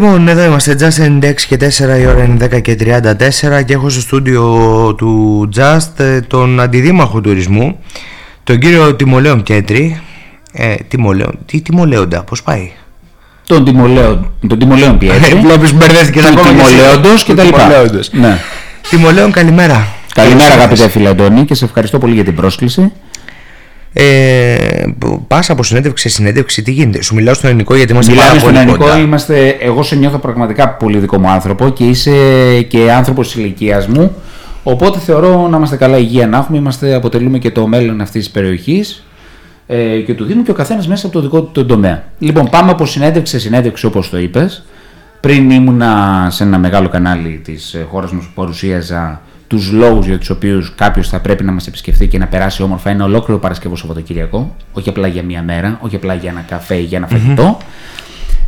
Λοιπόν, εδώ είμαστε Just 96 και 4 η ώρα είναι 10 και 34 και έχω στο στούντιο του Just ε, τον αντιδήμαρχο τουρισμού, τον κύριο Τιμολέον Κέντρη. Ε, Τιμολέον, τι Τιμολέοντα, πώς πάει; Τον Τιμολέον, τον Τιμολέον Πιέτρη. Βλέπεις μπερδέστηκες Του ακόμα και εσύ. Τιμολέοντος και Του τα λοιπά. Τιμολέοντος. Ναι. Τιμολέον καλημέρα. Καλημέρα Καλώς αγαπητέ ήρθες. φίλε Αντώνη και σε ευχαριστώ πολύ για την πρόσκληση. Ε, πας από συνέντευξη σε συνέντευξη, τι γίνεται; Σου μιλάω στον ελληνικό γιατί είμαστε Μιλάμε πάρα στον πολύ ελληνικό, κοντά. είμαστε, εγώ σε νιώθω πραγματικά πολύ δικό μου άνθρωπο και είσαι και άνθρωπος τη ηλικίας μου. Οπότε θεωρώ να είμαστε καλά υγεία να έχουμε. Είμαστε, αποτελούμε και το μέλλον αυτής της περιοχής ε, και του Δήμου και ο καθένας μέσα από το δικό του τον τομέα. Λοιπόν, πάμε από συνέντευξη σε συνέντευξη όπως το είπες. Πριν ήμουνα σε ένα μεγάλο κανάλι της χώρας μου που παρουσίαζα τους λόγους για τους οποίους κάποιος θα πρέπει να μας επισκεφτεί και να περάσει όμορφα ένα ολόκληρο Παρασκευό Σαββατοκύριακο. Όχι απλά για μία μέρα, όχι απλά για ένα καφέ ή για ένα φαγητό.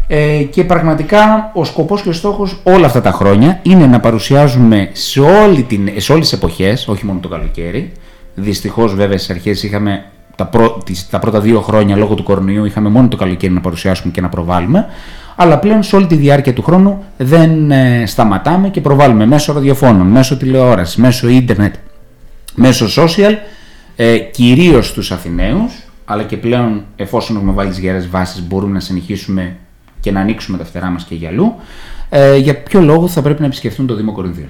Ε, και πραγματικά ο σκοπός και ο στόχος όλα αυτά τα χρόνια είναι να παρουσιάζουμε σε, όλη την, σε όλες τις εποχές, όχι μόνο το καλοκαίρι. Δυστυχώς βέβαια στις αρχές είχαμε τα, πρω, τις, τα πρώτα δύο χρόνια λόγω του κορονοϊού είχαμε μόνο το καλοκαίρι να παρουσιάσουμε και να προβάλλουμε. Αλλά πλέον σε όλη τη διάρκεια του χρόνου δεν ε, σταματάμε και προβάλλουμε μέσω ραδιοφώνων, μέσω τηλεόρασης, μέσω ίντερνετ, μέσω social, ε, κυρίως στους Αθηναίους, αλλά και πλέον εφόσον έχουμε βάλει τις γερές βάσεις μπορούμε να συνεχίσουμε και να ανοίξουμε τα φτερά μας και για αλλού. Ε, για ποιο λόγο θα πρέπει να επισκεφθούν το Δήμο Κορινθίων;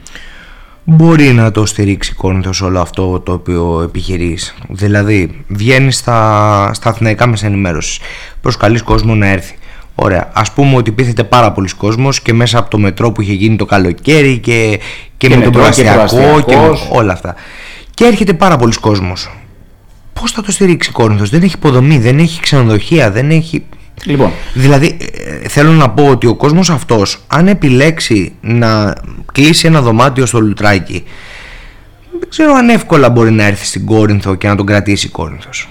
Μπορεί να το στηρίξει Κόρινθος όλο αυτό το οποίο επιχειρείς. Δηλαδή, βγαίνεις στα, στα αθηναϊκά μέσα ενημέρωσης. Προσκαλείς κόσμο να έρθει. Ωραία. Ας πούμε ότι πείθεται πάρα πολλοί κόσμος και μέσα από το μετρό που είχε γίνει το καλοκαίρι και, και, Και με τον μετρό και προαστιακό και, προαστιακός. όλα αυτά. Και έρχεται πάρα πολλοί κόσμος. Πώς θα το στηρίξει Κόρινθος. Δεν έχει υποδομή, δεν έχει ξενοδοχεία, δεν έχει... Λοιπόν, Δηλαδή, ε, θέλω να πω ότι ο κόσμος αυτός, αν επιλέξει να κλείσει ένα δωμάτιο στο Λουτράκι, δεν ξέρω αν εύκολα μπορεί να έρθει στην Κόρινθο και να τον κρατήσει η Κόρινθος.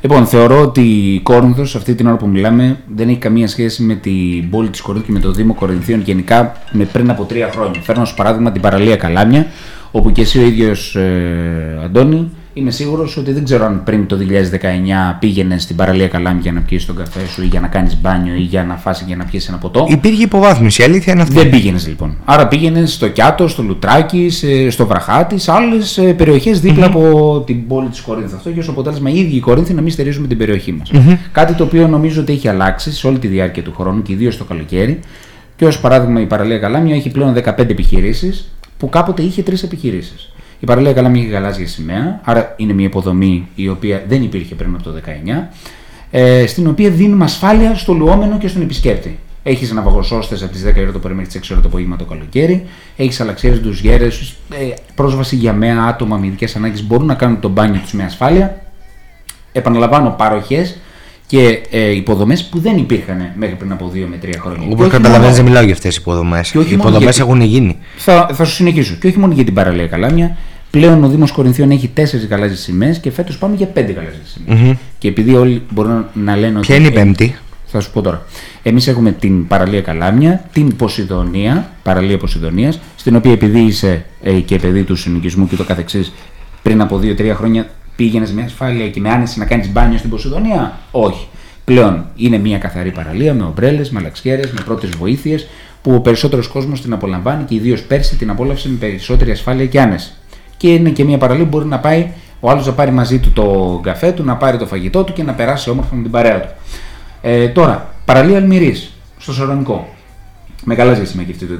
λοιπόν, θεωρώ ότι η Κόρινθος αυτή την ώρα που μιλάμε δεν έχει καμία σχέση με την πόλη της Κορίνθου και με το Δήμο Κορινθίων γενικά με πριν από τρία χρόνια. Φέρνω ως παράδειγμα την παραλία Καλάμια, όπου και εσύ ο ίδιος ε, Αντώνη είμαι σίγουρος ότι δεν ξέρω αν πριν το 2019 πήγαινες στην παραλία Καλάμια για να πιεις τον καφέ σου ή για να κάνεις μπάνιο ή για να φας και να πιεις ένα ποτό. Υπήρχε υποβάθμιση, η αλήθεια είναι αυτή. Δεν πήγαινες λοιπόν. Άρα πήγαινες στο Κιάτο, στο Λουτράκι, σε- στο Βραχάτι, σε άλλες περιοχές από την πόλη της Κορίνθου. Αυτό έχει ως αποτέλεσμα οι ίδιοι οι Κορίνθοι να μην στερίζουμε την περιοχή μας. Κάτι το οποίο νομίζω ότι έχει αλλάξει σε όλη τη διάρκεια του χρόνου και ιδίως το καλοκαίρι. Και ως παράδειγμα, η παραλία Καλάμια έχει πλέον 15 επιχειρήσεις που κάποτε είχε 3 επιχειρήσεις. Η παραλία Καλάμια έχει γαλάζια σημαία, άρα είναι μια υποδομή η οποία δεν υπήρχε πριν από το 19 ε, στην οποία δίνουμε ασφάλεια στο λουόμενο και στον επισκέπτη. Έχεις ναυαγοσώστε από τις 10 ώρα το πρωί μέχρι τις 6 ώρα το απόγευμα το καλοκαίρι. Έχεις αλλαξιέρε ντουζιέρες, ε, πρόσβαση για μέα άτομα με ειδικές ανάγκες μπορούν να κάνουν το μπάνιο τους με ασφάλεια. Επαναλαμβάνω, παροχές και ε, υποδομές που δεν υπήρχαν μέχρι πριν από 2 με 3 χρόνια. Και Όπω όχι καταλαβαίνεις, μόνο- δεν μιλάω για αυτές τις υποδομές. Και όχι Οι μόνο υποδομές γιατί- έχουν γίνει. θα, θα σου συνεχίσω. Και όχι μόνο για την παραλία Καλάμια. Πλέον ο Δήμος Κορινθίων έχει 4 γαλάζιες σημαίες και φέτος πάμε για 5 γαλάζιες σημαίες. Και επειδή όλοι μπορούν να λένε ότι. Ποια είναι η ε, πέμπτη; θα σου πω τώρα. Εμείς έχουμε την παραλία Καλάμια, την Ποσειδονία, παραλία Ποσειδονίας, στην οποία επειδή είσαι ε, και παιδί του συνοικισμού και το καθεξής, πριν από 2-3 χρόνια πήγαινες με ασφάλεια και με άνεση να κάνεις μπάνιο στην Ποσειδονία; Όχι. Πλέον είναι μια καθαρή παραλία με ομπρέλες, με αλλαξιέρε, με πρώτες βοήθειες που ο περισσότερος κόσμος την απολαμβάνει και ιδίως πέρσι την απόλαυσε με περισσότερη ασφάλεια και άνεση. Και είναι και μια παραλία που μπορεί να πάει ο άλλος να πάρει μαζί του το καφέ του, να πάρει το φαγητό του και να περάσει όμορφα με την παρέα του. Ε, τώρα, παραλία Αλμυρής, στο Σαρονικό. Με γαλάζια σημαία και αυτή το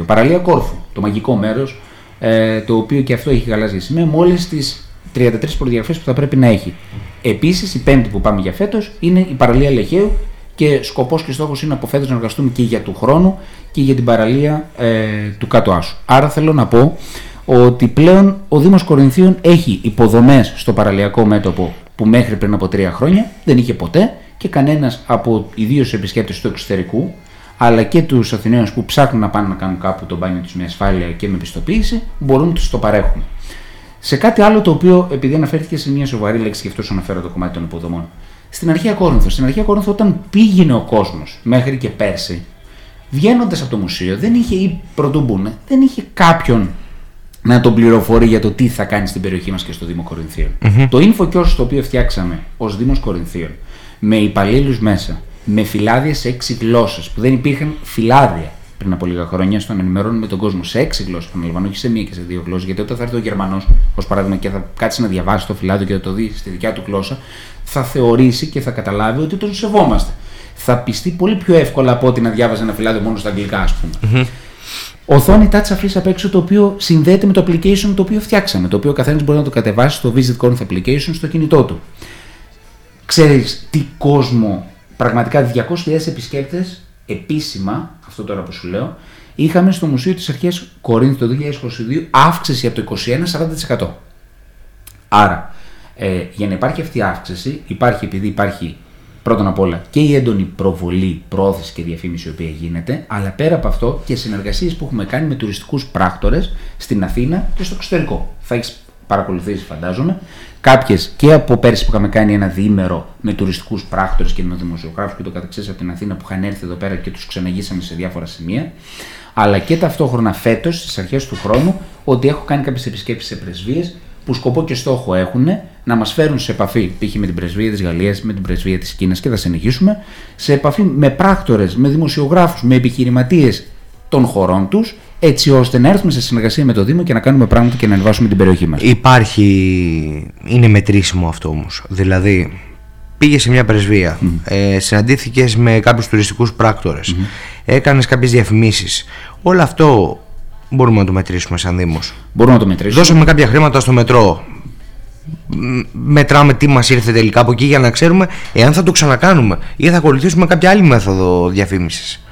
2022. Παραλία Κόρφου, το μαγικό μέρος, ε, το οποίο και αυτό έχει γαλάζια σημαία με όλε τι 33 προδιαγραφές που θα πρέπει να έχει. Επίσης, η πέμπτη που πάμε για φέτος είναι η παραλία Λεχαίου και σκοπός και στόχος είναι από φέτος να εργαστούμε και για του χρόνου και για την παραλία ε, του Κάτω Άσου. Άρα θέλω να πω ότι πλέον ο Δήμος Κορινθίων έχει υποδομές στο παραλιακό μέτωπο που μέχρι πριν από τρία χρόνια δεν είχε ποτέ και κανένας από ιδίως επισκέπτες του εξωτερικού αλλά και τους Αθηναίους που ψάχνουν να πάνε να κάνουν κάπου το μπάνιο τους με ασφάλεια και με πιστοποίηση μπορούν να τους το παρέχουν. Σε κάτι άλλο το οποίο, επειδή αναφέρθηκε σε μια σοβαρή λέξη, και αυτός σου αναφέρω το κομμάτι των υποδομών. Στην αρχαία Κόρινθο, στην αρχαία Κόρινθο, όταν πήγαινε ο κόσμος μέχρι και πέρσι, βγαίνοντας από το μουσείο, δεν είχε ή πρωτού μπουν, δεν είχε κάποιον να τον πληροφορεί για το τι θα κάνει στην περιοχή μας και στο Δήμο Κορινθίων. Το InfoKios το οποίο φτιάξαμε ως Δήμος Κορινθίων, με υπαλλήλους μέσα, με φυλάδια σε έξι γλώσσες που δεν υπήρχαν φυλάδια πριν από λίγα χρόνια στο να ενημερώνουμε τον κόσμο σε έξι γλώσσες, επαναλαμβάνω, όχι σε μία και σε δύο γλώσσες. Γιατί όταν θα έρθει ο Γερμανός, ως παράδειγμα, και θα κάτσει να διαβάσει το φυλάδιο και θα το δει στη δικιά του γλώσσα, θα θεωρήσει και θα καταλάβει ότι τον σεβόμαστε. Θα πιστεί πολύ πιο εύκολα από ότι να διάβαζε ένα φυλάδιο μόνο στα αγγλικά, ας πούμε. Οθόνη touch αφήσει απ' έξω το οποίο συνδέεται με το application το οποίο φτιάξαμε. Το οποίο ο καθένας μπορεί να το κατεβάσει στο Visit Conf application στο κινητό του. Ξέρεις τι κόσμο, πραγματικά 200.000 επισκέπτες επίσημα, αυτό τώρα που σου λέω, είχαμε στο Μουσείο της Αρχαίας Κορίνθου το 2022 αύξηση από το 21 40%. Άρα, ε, για να υπάρχει αυτή η αύξηση, υπάρχει επειδή υπάρχει πρώτον απ' όλα και η έντονη προβολή, πρόθεση και διαφήμιση η οποία γίνεται, αλλά πέρα από αυτό και συνεργασίες που έχουμε κάνει με τουριστικούς πράκτορες στην Αθήνα και στο εξωτερικό. Θα έχεις παρακολουθήσει, φαντάζομαι. Κάποιες και από πέρσι που είχαμε κάνει ένα διήμερο με τουριστικούς πράκτορες και με δημοσιογράφους και το καθεξής από την Αθήνα που είχαν έρθει εδώ πέρα και τους ξαναγήσαμε σε διάφορα σημεία. Αλλά και ταυτόχρονα φέτος, στις αρχές του χρόνου, ότι έχω κάνει κάποιες επισκέψεις σε πρεσβείες που σκοπό και στόχο έχουν να μας φέρουν σε επαφή, π.χ. με την πρεσβεία της Γαλλίας, με την πρεσβεία της Κίνας και θα συνεχίσουμε, σε επαφή με πράκτορες, με δημοσιογράφους, με επιχειρηματίες των χωρών τους, έτσι ώστε να έρθουμε σε συνεργασία με το Δήμο και να κάνουμε πράγματα και να ανεβάσουμε την περιοχή μας. Υπάρχει. Είναι μετρήσιμο αυτό όμως. Δηλαδή, πήγες σε μια πρεσβεία, mm. ε, συναντήθηκες με κάποιους τουριστικούς πράκτορες, mm. έκανες κάποιες διαφημίσεις. Όλο αυτό μπορούμε να το μετρήσουμε σαν Δήμος. Μπορούμε να το μετρήσουμε. Δώσαμε κάποια χρήματα στο μετρό. Μετράμε τι μας ήρθε τελικά από εκεί για να ξέρουμε εάν θα το ξανακάνουμε ή θα ακολουθήσουμε κάποια άλλη μέθοδο διαφήμισης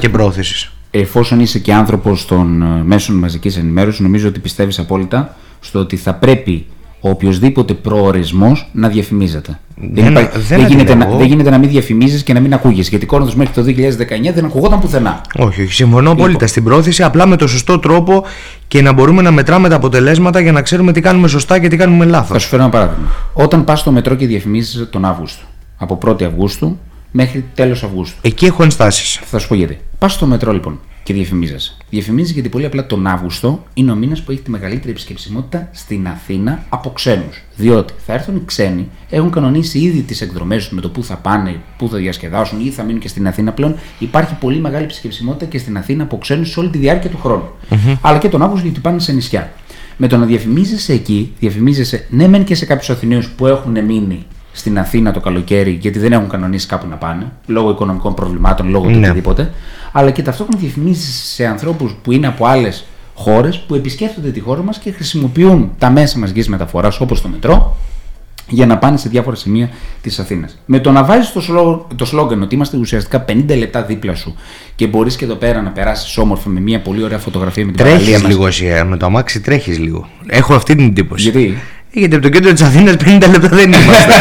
και πρόθεση εφόσον είσαι και άνθρωπος των ε, μέσων μαζικής ενημέρωσης, νομίζω ότι πιστεύεις απόλυτα στο ότι θα πρέπει ο οποιοδήποτε προορισμός να διαφημίζεται. Δεν, δεν, δεν, γίνεται να, δεν γίνεται να μην διαφημίζεις και να μην ακούγεις. Γιατί Κόρνθο μέχρι το 2019 δεν ακουγόταν πουθενά. Όχι, όχι. Συμφωνώ λοιπόν. απόλυτα στην πρόθεση, απλά με το σωστό τρόπο και να μπορούμε να μετράμε τα αποτελέσματα για να ξέρουμε τι κάνουμε σωστά και τι κάνουμε λάθος. Θα σου φέρω ένα παράδειγμα. Όταν πας στο μετρό και διαφημίζεις τον Αύγουστο, από 1η Αυγούστου μέχρι τέλος Αυγούστου. Εκεί έχω ενστάσεις. Θα σου πω γιατί. Πας στο μετρό λοιπόν και διαφημίζεσαι. Διαφημίζει γιατί πολύ απλά τον Αύγουστο είναι ο μήνας που έχει τη μεγαλύτερη επισκεψιμότητα στην Αθήνα από ξένους. Διότι θα έρθουν οι ξένοι, έχουν κανονίσει ήδη τις εκδρομές τους με το πού θα πάνε, πού θα διασκεδάσουν ή θα μείνουν και στην Αθήνα πλέον. Υπάρχει πολύ μεγάλη επισκεψιμότητα και στην Αθήνα από ξένους σε όλη τη διάρκεια του χρόνου. Mm-hmm. Αλλά και τον Αύγουστο γιατί πάνε σε νησιά. Με το να διαφημίζεσαι εκεί, διαφημίζεσαι ναι, μεν και σε κάποιους Αθηναίους που έχουν μείνει στην Αθήνα το καλοκαίρι γιατί δεν έχουν κανονίσει κάπου να πάνε, λόγω οικονομικών προβλημάτων, λόγω ναι. του οτιδήποτε, αλλά και ταυτόχρονα διαφημίζεις σε ανθρώπους που είναι από άλλες χώρες που επισκέπτονται τη χώρα μας και χρησιμοποιούν τα μέσα μαζικής μεταφοράς όπως το μετρό για να πάνε σε διάφορα σημεία της Αθήνας. Με το να βάζεις το, το σλόγκαν ότι είμαστε ουσιαστικά 50 λεπτά δίπλα σου και μπορείς και εδώ πέρα να περάσεις όμορφα με μια πολύ ωραία φωτογραφία με την Τρέχεις λίγο εσύ, ε, με το αμάξι τρέχεις λίγο. Έχω αυτή την εντύπωση. Γιατί; Γιατί από το κέντρο της Αθήνας 50 λεπτά δεν είμαστε.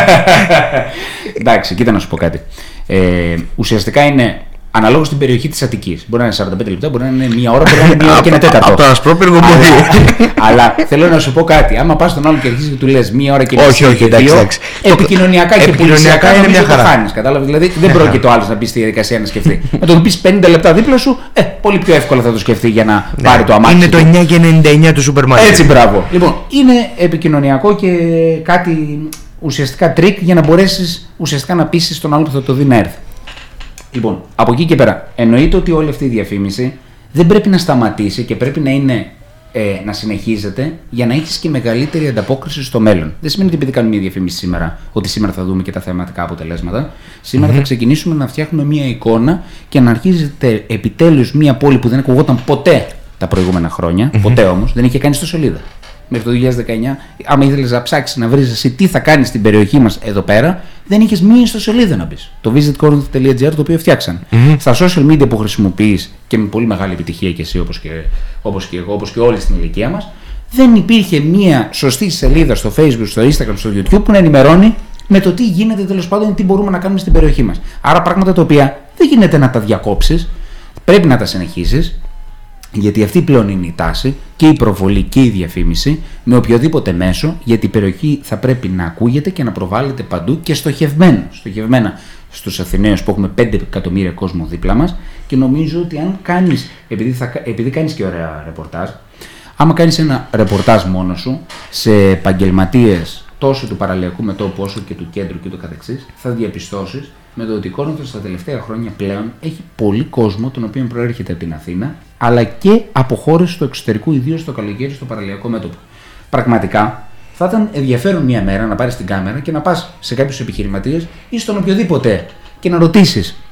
Εντάξει, κοίτα να σου πω κάτι. Ε, ουσιαστικά είναι Αναλόγως στην περιοχή της Αττικής. Μπορεί να είναι 45 λεπτά, μπορεί να είναι μία ώρα, μπορεί να είναι μία ώρα και ένα τέταρτο. Από το ασπρόπυργο μπορεί. Αλλά θέλω να σου πω κάτι. Άμα πας στον άλλο και αρχίζει και του λες μία ώρα και μία όχι, όχι, εντάξει, εντάξει. Επικοινωνιακά και επικοινωνιακά είναι μια χαρά. Χάνεις, κατάλαβες; Δηλαδή δεν πρόκειται ο άλλος να μπει στη διαδικασία να σκεφτεί. Να τον πεις 50 λεπτά δίπλα σου, ε, πολύ πιο εύκολα θα το σκεφτεί για να ναι. πάρει το αμάξι. Είναι το 9 και 99 του σούπερ μάρκετ. Έτσι, μπράβο. Λοιπόν, είναι επικοινωνιακό και κάτι ουσιαστικά τρικ για να μπορέσεις ουσιαστικά να πείσεις τον άλλο που θα το δει να έρθει. Λοιπόν, από εκεί και πέρα, εννοείται ότι όλη αυτή η διαφήμιση δεν πρέπει να σταματήσει και πρέπει να είναι ε, να συνεχίζεται για να έχεις και μεγαλύτερη ανταπόκριση στο μέλλον. Δεν σημαίνει ότι επειδή κάνουμε μια διαφήμιση σήμερα, ότι σήμερα θα δούμε και τα θεαματικά αποτελέσματα. Σήμερα θα ξεκινήσουμε να φτιάχνουμε μια εικόνα και να ακούγεται επιτέλους μια πόλη που δεν ακουγόταν ποτέ τα προηγούμενα χρόνια, ποτέ όμως, δεν είχε κάνει στο σελίδα μέχρι το 2019, άμα ήθελες να ψάξεις να βρεις εσύ τι θα κάνεις στην περιοχή μας εδώ πέρα, δεν είχες μία ιστοσελίδα να μπεις. Το visitcorner.gr το οποίο φτιάξαν. Mm-hmm. Στα social media που χρησιμοποιείς και με πολύ μεγάλη επιτυχία και εσύ όπως και, όπως και εγώ, όπως και όλοι στην ηλικία μας, δεν υπήρχε μία σωστή σελίδα στο Facebook, στο Instagram, στο YouTube που να ενημερώνει με το τι γίνεται τέλος πάντων, τι μπορούμε να κάνουμε στην περιοχή μας. Άρα πράγματα τα οποία δεν γίνεται να τα διακόψεις, πρέπει να τα συνεχίσεις γιατί αυτή πλέον είναι η τάση και η προβολή και η διαφήμιση με οποιοδήποτε μέσο, γιατί η περιοχή θα πρέπει να ακούγεται και να προβάλλεται παντού και στοχευμένα. Στοχευμένα στους Αθηναίους που έχουμε 5 εκατομμύρια κόσμο δίπλα μας και νομίζω ότι αν κάνεις, επειδή, θα, επειδή κάνεις και ωραία ρεπορτάζ, άμα κάνεις ένα ρεπορτάζ μόνος σου σε επαγγελματίες τόσο του παραλιακού μετώπου όσο και του κέντρου και το καθεξής, θα διαπιστώσεις με το ότι η Κόρινθος στα τελευταία χρόνια πλέον έχει πολύ κόσμο τον οποίο προέρχεται από την Αθήνα, αλλά και από χώρε του εξωτερικού, ιδίως στο καλοκαίρι, στο παραλιακό μέτωπο. Πραγματικά θα ήταν ενδιαφέρον μια μέρα να πάρεις την κάμερα και να πας σε κάποιους επιχειρηματίες ή στον οποιοδήποτε και να ρωτήσεις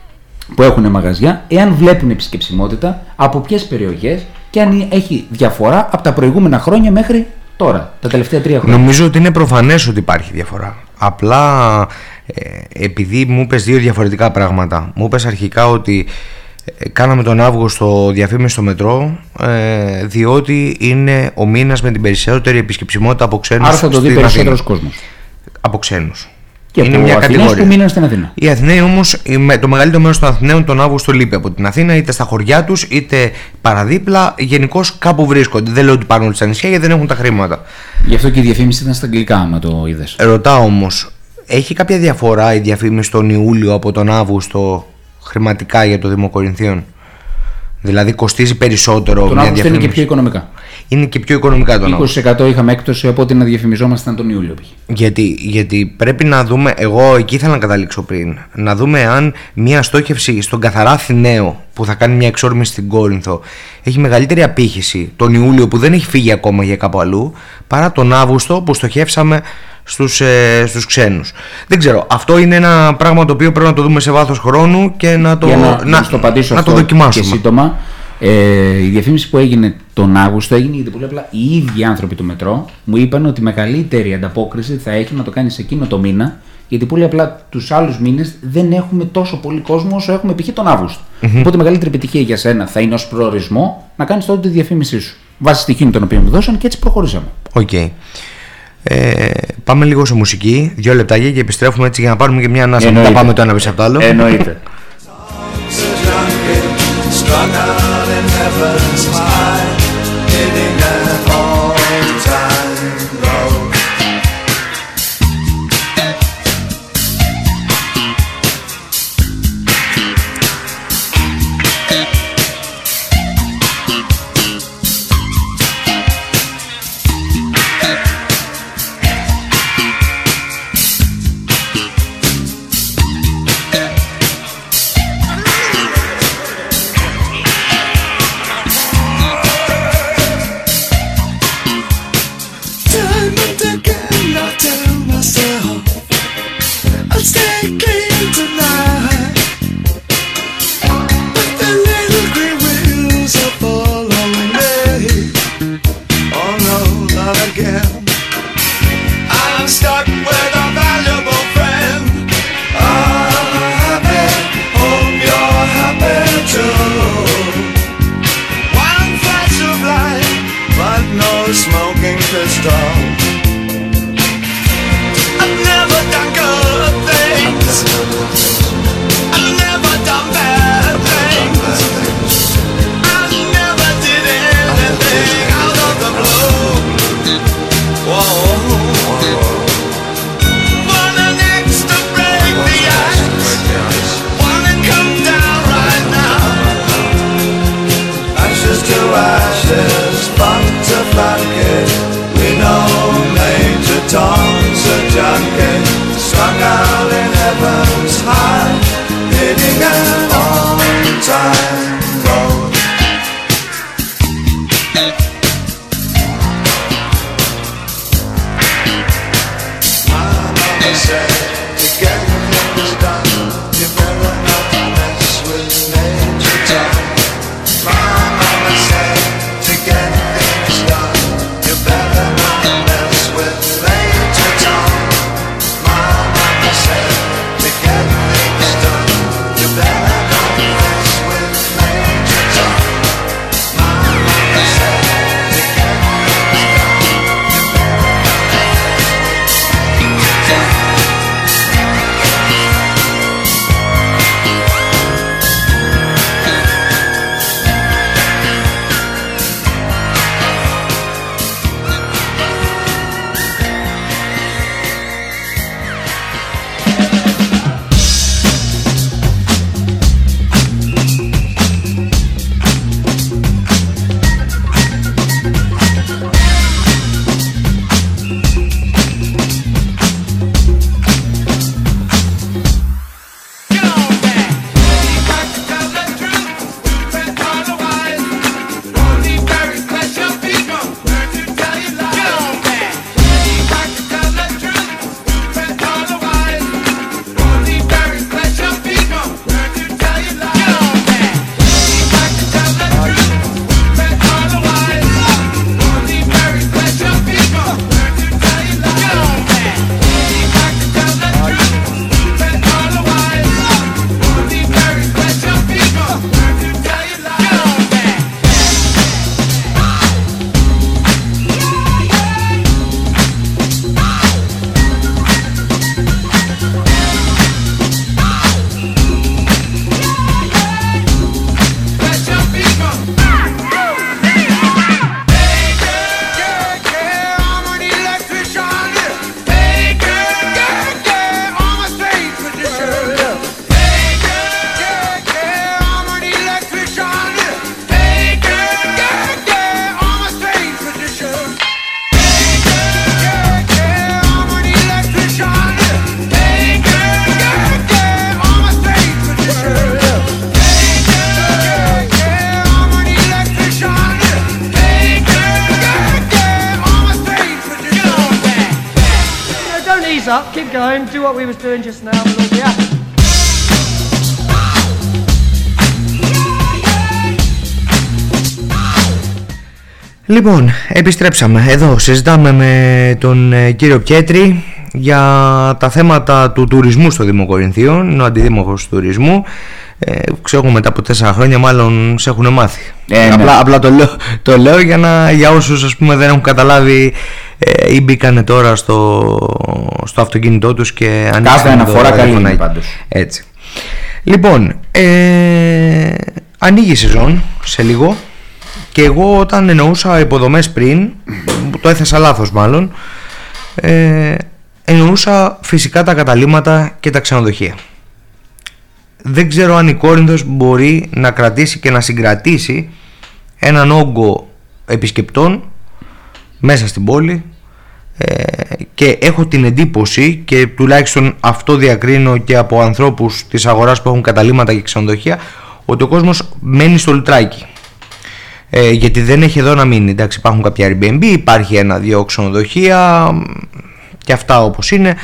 που έχουν μαγαζιά εάν βλέπουν επισκεψιμότητα από ποιες περιοχές και αν έχει διαφορά από τα προηγούμενα χρόνια μέχρι τώρα, τα τελευταία τρία χρόνια. Νομίζω ότι είναι προφανές ότι υπάρχει διαφορά. Απλά ε, επειδή μου είπε δύο διαφορετικά πράγματα. Μου είπε αρχικά ότι ε, κάναμε τον Αύγουστο διαφήμιση στο μετρό ε, διότι είναι ο μήνας με την περισσότερη επισκεψιμότητα από ξένους. Άρα θα το δει περισσότερος κόσμος. Από ξένους. Και είναι μια κατηγορία. που μείναν στην Αθήνα. Οι Αθηναίοι όμως, το μεγαλύτερο μέρος των Αθηναίων τον Αύγουστο λείπει από την Αθήνα, είτε στα χωριά τους, είτε παραδίπλα. Γενικώς κάπου βρίσκονται. Δεν λέω ότι πάρουν στα νησιά γιατί δεν έχουν τα χρήματα. Γι' αυτό και η διαφήμιση ήταν στα αγγλικά, άμα το είδες. Ρωτάω όμως, έχει κάποια διαφορά η διαφήμιση τον Ιούλιο από τον Αύγουστο χρηματικά για το Δήμο Κορινθίων. Δηλαδή κοστίζει περισσότερο. Τον Αύγουστο είναι και πιο οικονομικά. Είναι και πιο οικονομικά τον 20% είχαμε έκπτωση από ότι να διαφημιζόμασταν τον Ιούλιο. Γιατί, γιατί πρέπει να δούμε, εγώ εκεί ήθελα να καταλήξω πριν, να δούμε αν μια στόχευση στον καθαρά Αθηναίο που θα κάνει μια εξόρμηση στην Κόρινθο έχει μεγαλύτερη απήχηση τον Ιούλιο που δεν έχει φύγει ακόμα για κάπου αλλού παρά τον Αύγουστο που στοχεύσαμε στους, ε, στους ξένους. Δεν ξέρω, αυτό είναι ένα πράγμα το οποίο πρέπει να το δούμε σε βάθος χρόνου και να το, να, να, να το δοκιμάσουμε. Και σύντομα, ε, η διαφήμιση που έγινε τον Αύγουστο έγινε γιατί πολύ απλά οι ίδιοι άνθρωποι του μετρό μου είπαν ότι μεγαλύτερη ανταπόκριση θα έχει να το κάνεις σε εκείνο το μήνα γιατί πολύ απλά τους άλλους μήνες δεν έχουμε τόσο πολύ κόσμο όσο έχουμε π.χ. τον Αύγουστο. Mm-hmm. Οπότε μεγαλύτερη επιτυχία για σένα θα είναι ως προορισμό να κάνεις τότε τη διαφήμιση σου. Βάσει στοιχείων των οποίων μου δώσαν και έτσι προχωρήσαμε. Οκ. Okay. Ε, πάμε λίγο σε μουσική, δύο λεπτάκια και επιστρέφουμε έτσι για να πάρουμε και μια ανάσα. Να πάμε το ένα πίσω από το άλλο. Εννοείται. up, keep going, do what we was doing just now, and we'll be happy. Λοιπόν, επιστρέψαμε. Εδώ συζητάμε με τον ε, κύριο Πιέτρη για τα θέματα του τουρισμού στο Δήμο Κορινθίων, είναι ο αντιδήμοχος του τουρισμού. Ε, ξέρω μετά από τέσσερα χρόνια μάλλον σε έχουν μάθει. Ε, ναι. απλά, απλά το, λέω, το λέω για, να, για όσους ας πούμε δεν έχουν καταλάβει ε, ή μπήκανε τώρα στο, στο αυτοκίνητό τους και Κάθε αναφορά καλή είναι πάντως. Έτσι. Λοιπόν, ε, ανοίγει η σεζόν σε λίγο και εγώ όταν εννοούσα υποδομές πριν, το έθεσα λάθος μάλλον, ε, εννοούσα φυσικά τα καταλήμματα και τα ξενοδοχεία. Δεν ξέρω αν η Κόρινθος μπορεί να κρατήσει και να συγκρατήσει έναν όγκο επισκεπτών μέσα στην πόλη ε, και έχω την εντύπωση και τουλάχιστον αυτό διακρίνω και από ανθρώπους της αγοράς που έχουν καταλήμματα και ξενοδοχεία ότι ο κόσμος μένει στο λουτράκι. Ε, γιατί δεν έχει εδώ να μείνει. Εντάξει υπάρχουν κάποια Airbnb υπάρχει ένα-δύο ξενοδοχεία και αυτά όπως είναι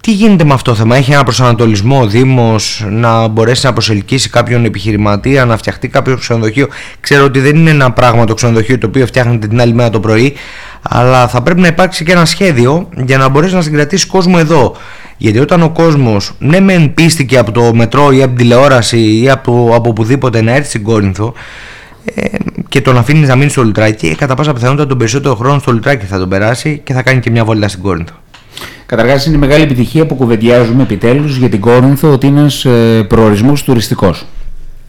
τι γίνεται με αυτό το θέμα, έχει ένα προσανατολισμό ο Δήμος να μπορέσει να προσελκύσει κάποιον επιχειρηματία, να φτιαχτεί κάποιο ξενοδοχείο; Ξέρω ότι δεν είναι ένα πράγμα το ξενοδοχείο το οποίο φτιάχνεται την άλλη μέρα το πρωί, αλλά θα πρέπει να υπάρξει και ένα σχέδιο για να μπορέσει να συγκρατήσει κόσμο εδώ. Γιατί όταν ο κόσμος, ναι, μεν πίστηκε από το μετρό ή από την τηλεόραση ή από, από οπουδήποτε να έρθει στην Κόρινθο, ε, και τον αφήνει να μείνει στο Λουτράκι, ε, κατά πάσα πιθανότητα τον περισσότερο χρόνο στο Λουτράκι θα τον περάσει και θα κάνει και μια βόλτα στην Κόρινθο. Καταρχάς, είναι μεγάλη επιτυχία που κουβεντιάζουμε επιτέλους για την Κόρινθο ότι είναι ένας ε, προορισμός τουριστικός.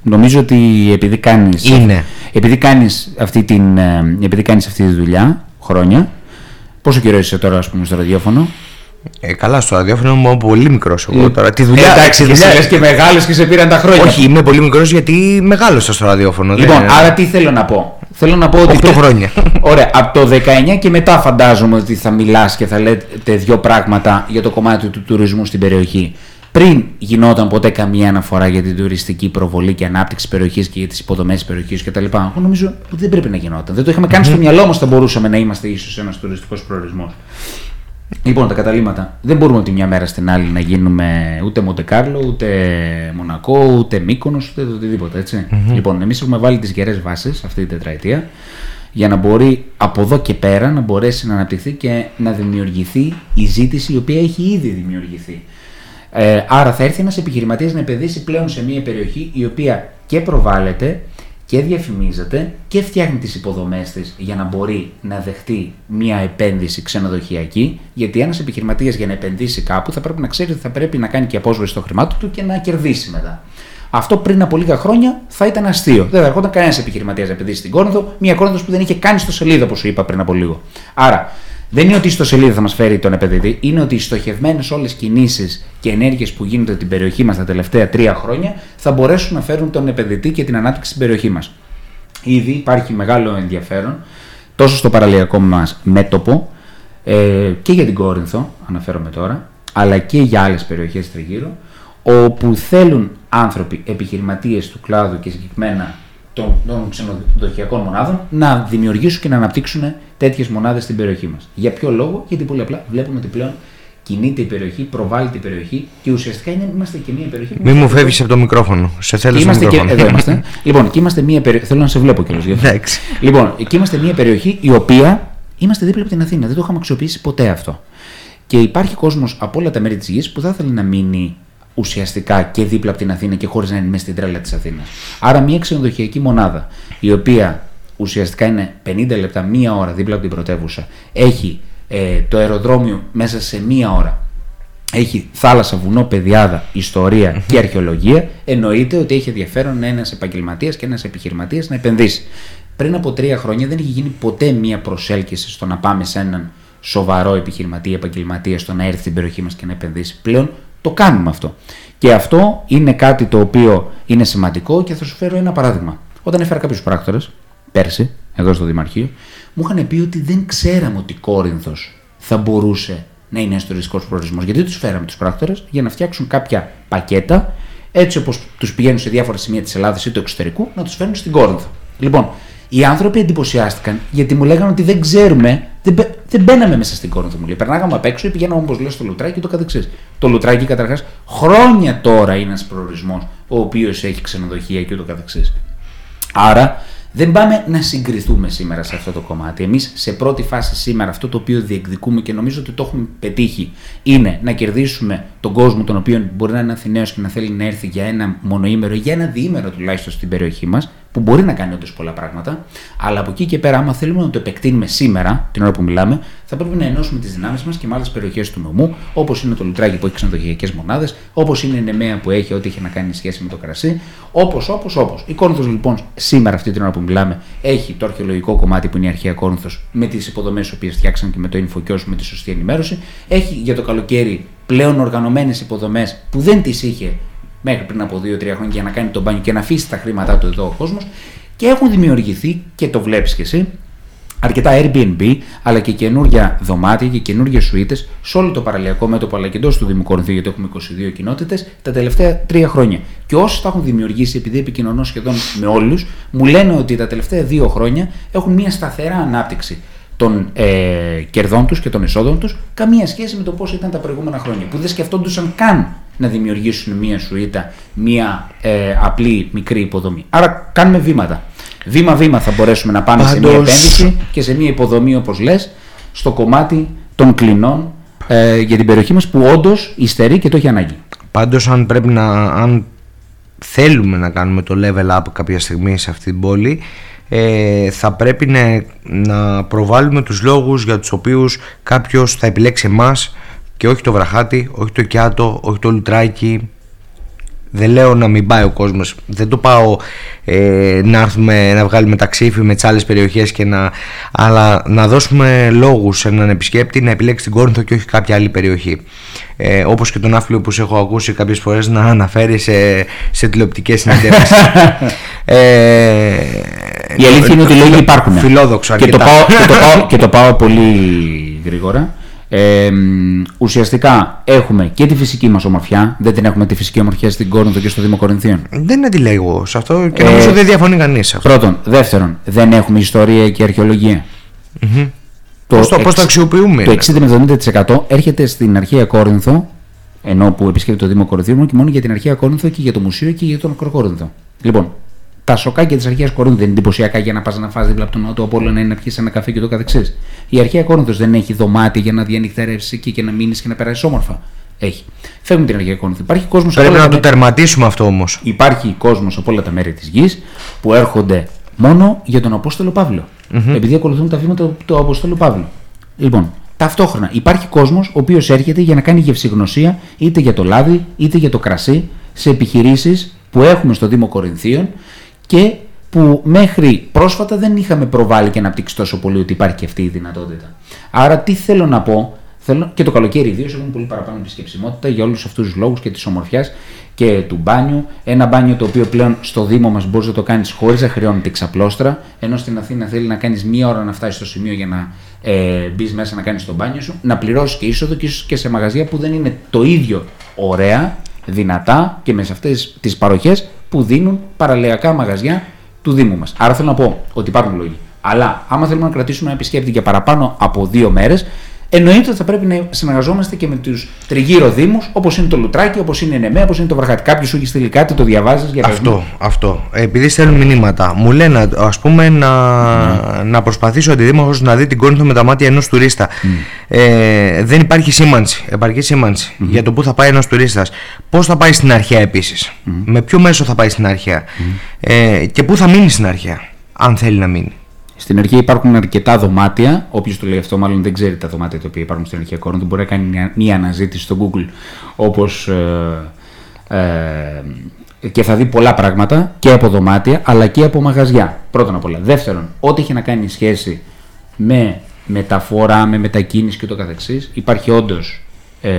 Νομίζω ότι επειδή κάνεις επειδή κάνεις αυτή, την, ε, επειδή κάνεις αυτή τη δουλειά χρόνια. Πόσο καιρό είσαι τώρα, ας πούμε, στο ραδιόφωνο; Ε, καλά, στο ραδιόφωνο είμαι πολύ μικρός εγώ τώρα. Τη δουλειά, ε, εντάξει, τη δουλειά... και μεγάλο και σε πήραν τα χρόνια. Όχι, είμαι πολύ μικρός γιατί μεγάλωσα στο ραδιόφωνο. Λοιπόν, δεν... άρα τι θέλω να πω. Θέλω να πω ότι. 8 χρόνια. Ωραία, από το 19 και μετά φαντάζομαι ότι θα μιλάς και θα λέτε δύο πράγματα για το κομμάτι του τουρισμού στην περιοχή. Πριν γινόταν ποτέ καμία αναφορά για την τουριστική προβολή και ανάπτυξη περιοχής και για τις υποδομές της περιοχής κτλ. Εγώ νομίζω ότι δεν πρέπει να γινόταν. Δεν το είχαμε κάνει στο μυαλό μας θα μπορούσαμε να είμαστε ίσως ένας τουριστικός προορισμός. Λοιπόν, τα καταλήμματα. Δεν μπορούμε από τη μια μέρα στην άλλη να γίνουμε ούτε Μοντεκάρλο, ούτε Μονακό, ούτε Μύκονος, ούτε οτιδήποτε. Λοιπόν, εμείς έχουμε βάλει τις γερές βάσεις αυτή την τετραετία για να μπορεί από εδώ και πέρα να μπορέσει να αναπτυχθεί και να δημιουργηθεί η ζήτηση η οποία έχει ήδη δημιουργηθεί. Ε, άρα θα έρθει ένας επιχειρηματίας να επενδύσει πλέον σε μια περιοχή η οποία και προβάλλεται και διαφημίζεται και φτιάχνει τις υποδομές της για να μπορεί να δεχτεί μια επένδυση ξενοδοχειακή, γιατί ένας επιχειρηματίας για να επενδύσει κάπου θα πρέπει να ξέρει ότι θα πρέπει να κάνει και απόσβεση στο χρημάτων του και να κερδίσει μετά. Αυτό πριν από λίγα χρόνια θα ήταν αστείο. Δεν θα ερχόταν κανένας επιχειρηματίας να επενδύσει στην Κόρνθο, μια Κόρνθο που δεν είχε κάνει στο σελίδα, όπως σου είπα πριν από λίγο. Άρα, δεν είναι ότι στο σελίδα θα μας φέρει τον επενδυτή, είναι ότι οι στοχευμένες όλες κινήσεις και ενέργειες που γίνονται στην περιοχή μας τα τελευταία τρία χρόνια θα μπορέσουν να φέρουν τον επενδυτή και την ανάπτυξη στην περιοχή μας. Ήδη υπάρχει μεγάλο ενδιαφέρον τόσο στο παραλιακό μας μέτωπο ε, και για την Κόρινθο, αναφέρομαι τώρα, αλλά και για άλλες περιοχές τριγύρω, όπου θέλουν άνθρωποι, επιχειρηματίες του κλάδου και συγκεκριμένα των, των ξενοδοχειακών μονάδων να δημιουργήσουν και να αναπτύξουν τέτοιες μονάδες στην περιοχή μας. Για ποιο λόγο, γιατί πολύ απλά βλέπουμε ότι πλέον κινείται η περιοχή, προβάλλεται η περιοχή και ουσιαστικά είναι, είμαστε και μια περιοχή. Μην μου φεύγεις από το μικρόφωνο. Σε θέλω στο μικρόφωνο. Και, εδώ είμαστε. λοιπόν, και είμαστε μια περιοχή. Θέλω να σε βλέπω κιόλας. λοιπόν, εκεί είμαστε μια περιοχή η οποία είμαστε δίπλα από την Αθήνα. Δεν το είχαμε αξιοποιήσει ποτέ αυτό. Και υπάρχει κόσμος από όλα τα μέρη της γης που θα ήθελε να μείνει ουσιαστικά και δίπλα από την Αθήνα και χωρίς να είναι μέσα στην τρέλα της Αθήνας. Άρα, μια ξενοδοχειακή μονάδα η οποία ουσιαστικά είναι 50 λεπτά, μία ώρα δίπλα από την πρωτεύουσα, έχει ε, το αεροδρόμιο μέσα σε μία ώρα, έχει θάλασσα, βουνό, παιδιάδα, και αρχαιολογία, εννοείται ότι έχει ενδιαφέρον ένας επαγγελματίας και ένας επιχειρηματίας να επενδύσει. Πριν από τρία χρόνια δεν έχει γίνει ποτέ μία προσέλκυση στο να πάμε σε έναν σοβαρό επιχειρηματία, επαγγελματία, στο να έρθει στην περιοχή μας και να επενδύσει. Πλέον το κάνουμε αυτό. Και αυτό είναι κάτι το οποίο είναι σημαντικό και θα σου φέρω ένα παράδειγμα. Όταν έφερα κάποιους πράκτορες, πέρσι, εδώ στο Δημαρχείο, μου είχαν πει ότι δεν ξέραμε ότι Κόρινθος θα μπορούσε να είναι ένας τουριστικό προορισμός. Γιατί τους φέραμε τους πράκτορες για να φτιάξουν κάποια πακέτα, έτσι όπως τους πηγαίνουν σε διάφορα σημεία της Ελλάδας ή του εξωτερικού, να τους φέρουν στην Κόρινθο. Λοιπόν, οι άνθρωποι εντυπωσιάστηκαν γιατί μου λέγανε ότι δεν ξέρουμε Δεν, μπε- δεν μπαίναμε μέσα στην Κόρινθο, μου λέει. Περνάγαμε απ' έξω ή πηγαίναμε όπως λέω στο Λουτράκι και το καθεξής. Το Λουτράκι καταρχάς χρόνια τώρα είναι ένας προορισμός ο οποίος έχει ξενοδοχεία και ούτω καθεξής. Άρα δεν πάμε να συγκριθούμε σήμερα σε αυτό το κομμάτι. Εμείς σε πρώτη φάση σήμερα αυτό το οποίο διεκδικούμε και νομίζω ότι το έχουμε πετύχει είναι να κερδίσουμε τον κόσμο τον οποίο μπορεί να είναι Αθηναίος και να θέλει να έρθει για ένα μονοήμερο ή για ένα διήμερο τουλάχιστον στην περιοχή μας, που μπορεί να κάνει όντως πολλά πράγματα. Αλλά από εκεί και πέρα, άμα θέλουμε να το επεκτείνουμε σήμερα, την ώρα που μιλάμε, θα πρέπει να ενώσουμε τις δυνάμεις μας και με άλλες περιοχές του νομού, όπως είναι το Λουτράκι που έχει ξενοδοχειακές μονάδες, όπως είναι η Νεμαία που έχει ό,τι έχει να κάνει σχέση με το κρασί, όπως, όπως, όπως. Η Κόρινθος λοιπόν σήμερα, αυτή την ώρα που μιλάμε, έχει το αρχαιολογικό κομμάτι που είναι η αρχαία Κόρινθος με τις υποδομές που φτιάξαν και με το InfoKios με τη σωστή ενημέρωση. Έχει για το καλοκαίρι πλέον οργανωμένες υποδομές που δεν τις είχε μέχρι πριν από 2-3 χρόνια για να κάνει τον μπάνιο και να αφήσει τα χρήματά του εδώ ο κόσμος. Και έχουν δημιουργηθεί, και το βλέπεις κι εσύ, αρκετά Airbnb, αλλά και καινούργια δωμάτια και καινούργιες σουίτες σε όλο το παραλιακό μέτωπο αλλά και εντός του Δήμου Κορινθίου, γιατί έχουμε 22 κοινότητες, τα τελευταία τρία χρόνια. Και όσοι τα έχουν δημιουργήσει, επειδή επικοινωνώ σχεδόν με όλους, μου λένε ότι τα τελευταία δύο χρόνια έχουν μια σταθερά ανάπτυξη των ε, κερδών τους και των εσόδων τους, καμία σχέση με το πώς ήταν τα προηγούμενα χρόνια. Που δεν σκεφτόντουσαν καν να δημιουργήσουν μία σουίτα, μία ε, απλή μικρή υποδομή. Άρα κάνουμε βήματα. Βήμα-βήμα θα μπορέσουμε να πάμε σε μία Πάντως- επένδυση και σε μία υποδομή, όπως λες, στο κομμάτι των κλινών ε, για την περιοχή μας που όντως υστερεί και το έχει ανάγκη. Πάντως αν πρέπει να αν θέλουμε να κάνουμε το level up κάποια στιγμή σε αυτή την πόλη ε, θα πρέπει να, να προβάλλουμε τους λόγους για τους οποίους κάποιος θα επιλέξει εμάς και όχι το βραχάτι, όχι το κιάτο, όχι το λουτράκι δεν λέω να μην πάει ο κόσμος δεν το πάω ε, να έρθουμε να βγάλουμε ταξίφι με τις άλλες περιοχές και να, αλλά να δώσουμε λόγους σε έναν επισκέπτη να επιλέξει την Κόρινθο και όχι κάποια άλλη περιοχή ε, όπως και τον Άφλιο που σε έχω ακούσει κάποιες φορές να αναφέρει σε, σε τηλεοπτικές συνεντεύξεις ε, Η αλήθεια είναι ότι οι λόγοι υπάρχουν. Φιλόδοξο και το, αρκετά. πάω, και, το πάω, και το πάω πολύ γρήγορα. Ε, μ, ουσιαστικά έχουμε και τη φυσική μας ομορφιά, δεν την έχουμε τη φυσική ομορφιά στην Κόρινθο και στο Δήμο Κορινθίων. δεν αντιλέγω σε αυτό και Ε, νομίζω δεν διαφωνεί κανείς σε αυτό. Πρώτον. Δεύτερον, δεν έχουμε ιστορία και αρχαιολογία. Πώς το- εξ- πώς το αξιοποιούμε, Το είναι. 60 με 70% έρχεται στην αρχαία Κόρινθο, ενώ που επισκέπτεται το Δήμο Κορινθίων, μόνο και μόνο για την αρχαία Κόρινθο και για το μουσείο και για τον Ακροκόρινθο. Λοιπόν, τα σοκάκια της αρχαίας Κόρινθο δεν είναι εντυπωσιακά για να πας να φας δίπλα από τον Νότο Απόλλωνα ή να πιεις ένα καφέ και το καθεξής. Η αρχαία Κόρινθο δεν έχει δωμάτια για να διανυκτερεύσει εκεί και να μείνεις και να περάσεις όμορφα. Έχει. Φεύγουμε την αρχαία Κόρινθο. Υπάρχει κόσμος Πρέπει να το τερματίσουμε αυτό όμως. υπάρχει κόσμος από όλα τα μέρη της γης που έρχονται μόνο για τον Απόστολο Παύλο. Επειδή ακολουθούν τα βήματα του, του Αποστόλου Παύλου. Λοιπόν, ταυτόχρονα υπάρχει κόσμος ο οποίος έρχεται για να κάνει γευσηγνωσία είτε για το λάδι είτε για το κρασί σε επιχειρήσεις που έχουμε στο Δήμο Κορινθίων και που μέχρι πρόσφατα δεν είχαμε προβάλλει και αναπτύξει τόσο πολύ ότι υπάρχει και αυτή η δυνατότητα. Άρα, τι θέλω να πω, θέλω, και το καλοκαίρι ιδίως έχουμε πολύ παραπάνω επισκεψιμότητα για όλους αυτούς τους λόγους και της ομορφιάς και του μπάνιου. Ένα μπάνιο το οποίο πλέον στο Δήμο μας μπορείς να το κάνεις χωρίς να χρεώνεται ξαπλώστρα, ενώ στην Αθήνα θέλει να κάνεις μία ώρα να φτάσεις στο σημείο για να ε, μπεις μέσα να κάνεις το μπάνιο σου, να πληρώσεις και είσοδο και ίσω και σε μαγαζιά που δεν είναι το ίδιο ωραία, δυνατά και με σε αυτές τις παροχές που δίνουν παραλιακά μαγαζιά του Δήμου μας. Άρα θέλω να πω ότι υπάρχουν λόγοι. Αλλά άμα θέλουμε να κρατήσουμε ένα επισκέπτη για παραπάνω από δύο μέρες, εννοείται ότι θα πρέπει να συνεργαζόμαστε και με τους τριγύρω Δήμους, όπως είναι το Λουτράκι, όπως είναι η Νεμαία, όπως είναι το Βραχάτι. Κάποιος σου έχει στείλει κάτι, το διαβάζεις για πες μου. Αυτό, αυτό. Επειδή στέλνουν μηνύματα. Μου λένε, ας πούμε, να, να προσπαθήσει ο αντιδήμαρχος να δει την Κόρινθο με τα μάτια ενός τουρίστα. Ε, δεν υπάρχει σήμανση, επαρκή σήμανση για το πού θα πάει ένας τουρίστας. Πώς θα πάει στην αρχαία επίσης; Με ποιο μέσο θα πάει στην αρχαία; Ε, και πού θα μείνει στην αρχαία, αν θέλει να μείνει; Στην αρχαία υπάρχουν αρκετά δωμάτια. Όποιος το λέει αυτό, μάλλον δεν ξέρει τα δωμάτια τα οποία υπάρχουν στην αρχαία Κόρινθο. Μπορεί να κάνει μια, μια αναζήτηση στο Google όπως. Ε, ε, και θα δει πολλά πράγματα και από δωμάτια αλλά και από μαγαζιά. Πρώτον απ' όλα. Δεύτερον, ό,τι έχει να κάνει σχέση με μεταφορά, με μετακίνηση και το καθεξής, υπάρχει όντως ε,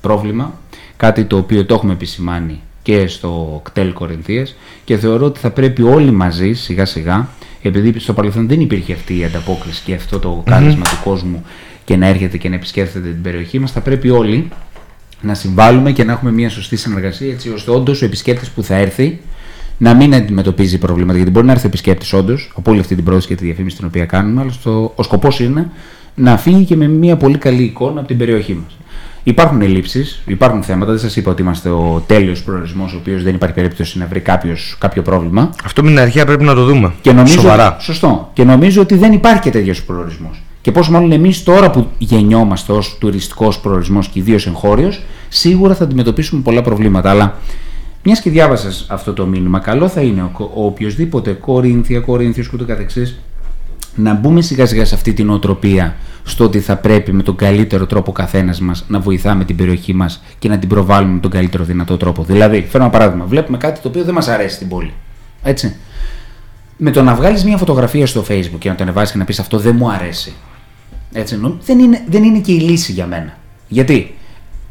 πρόβλημα, κάτι το οποίο το έχουμε επισημάνει και στο κτέλ Κορινθίας και θεωρώ ότι θα πρέπει όλοι μαζί σιγά σιγά, επειδή στο παρελθόν δεν υπήρχε αυτή η ανταπόκριση και αυτό το κάλεσμα του κόσμου και να έρχεται και να επισκέφτεται την περιοχή μας, θα πρέπει όλοι να συμβάλλουμε και να έχουμε μια σωστή συνεργασία έτσι ώστε όντως ο επισκέπτης που θα έρθει να μην αντιμετωπίζει προβλήματα. Γιατί μπορεί να έρθει ο επισκέπτης όντως από όλη αυτή την πρόοδο και τη διαφήμιση την οποία κάνουμε, αλλά στο, ο σκοπός είναι να φύγει και με μια πολύ καλή εικόνα από την περιοχή μας. Υπάρχουν ελλείψεις, υπάρχουν θέματα. Δεν σας είπα ότι είμαστε ο τέλειος προορισμός, ο οποίος δεν υπάρχει περίπτωση να βρει κάποιος, κάποιο πρόβλημα. Αυτό με την αρχαία πρέπει να το δούμε. Και νομίζω, Σοβαρά. Σωστό. Και νομίζω ότι δεν υπάρχει και τέτοιος προορισμός. Και πόσο μάλλον εμείς τώρα που γεννιόμαστε ως τουριστικός προορισμός και ιδίως εγχώριος, σίγουρα θα αντιμετωπίσουμε πολλά προβλήματα. Αλλά μιας και διάβασες αυτό το μήνυμα, καλό θα είναι ο, ο οποιοδήποτε Κορίνθια, Κορίνθιος και ούτω καθεξής, να μπούμε σιγά σιγά σε αυτή την οτροπία στο ότι θα πρέπει με τον καλύτερο τρόπο ο καθένας μας να βοηθάμε την περιοχή μας και να την προβάλλουμε με τον καλύτερο δυνατό τρόπο. Δηλαδή, φέρνω ένα παράδειγμα. Βλέπουμε κάτι το οποίο δεν μας αρέσει στην πόλη. Έτσι. Με το να βγάλεις μια φωτογραφία στο Facebook και να το ανεβάσεις και να πεις αυτό δεν μου αρέσει. Έτσι, νο- δεν, είναι, δεν είναι και η λύση για μένα. Γιατί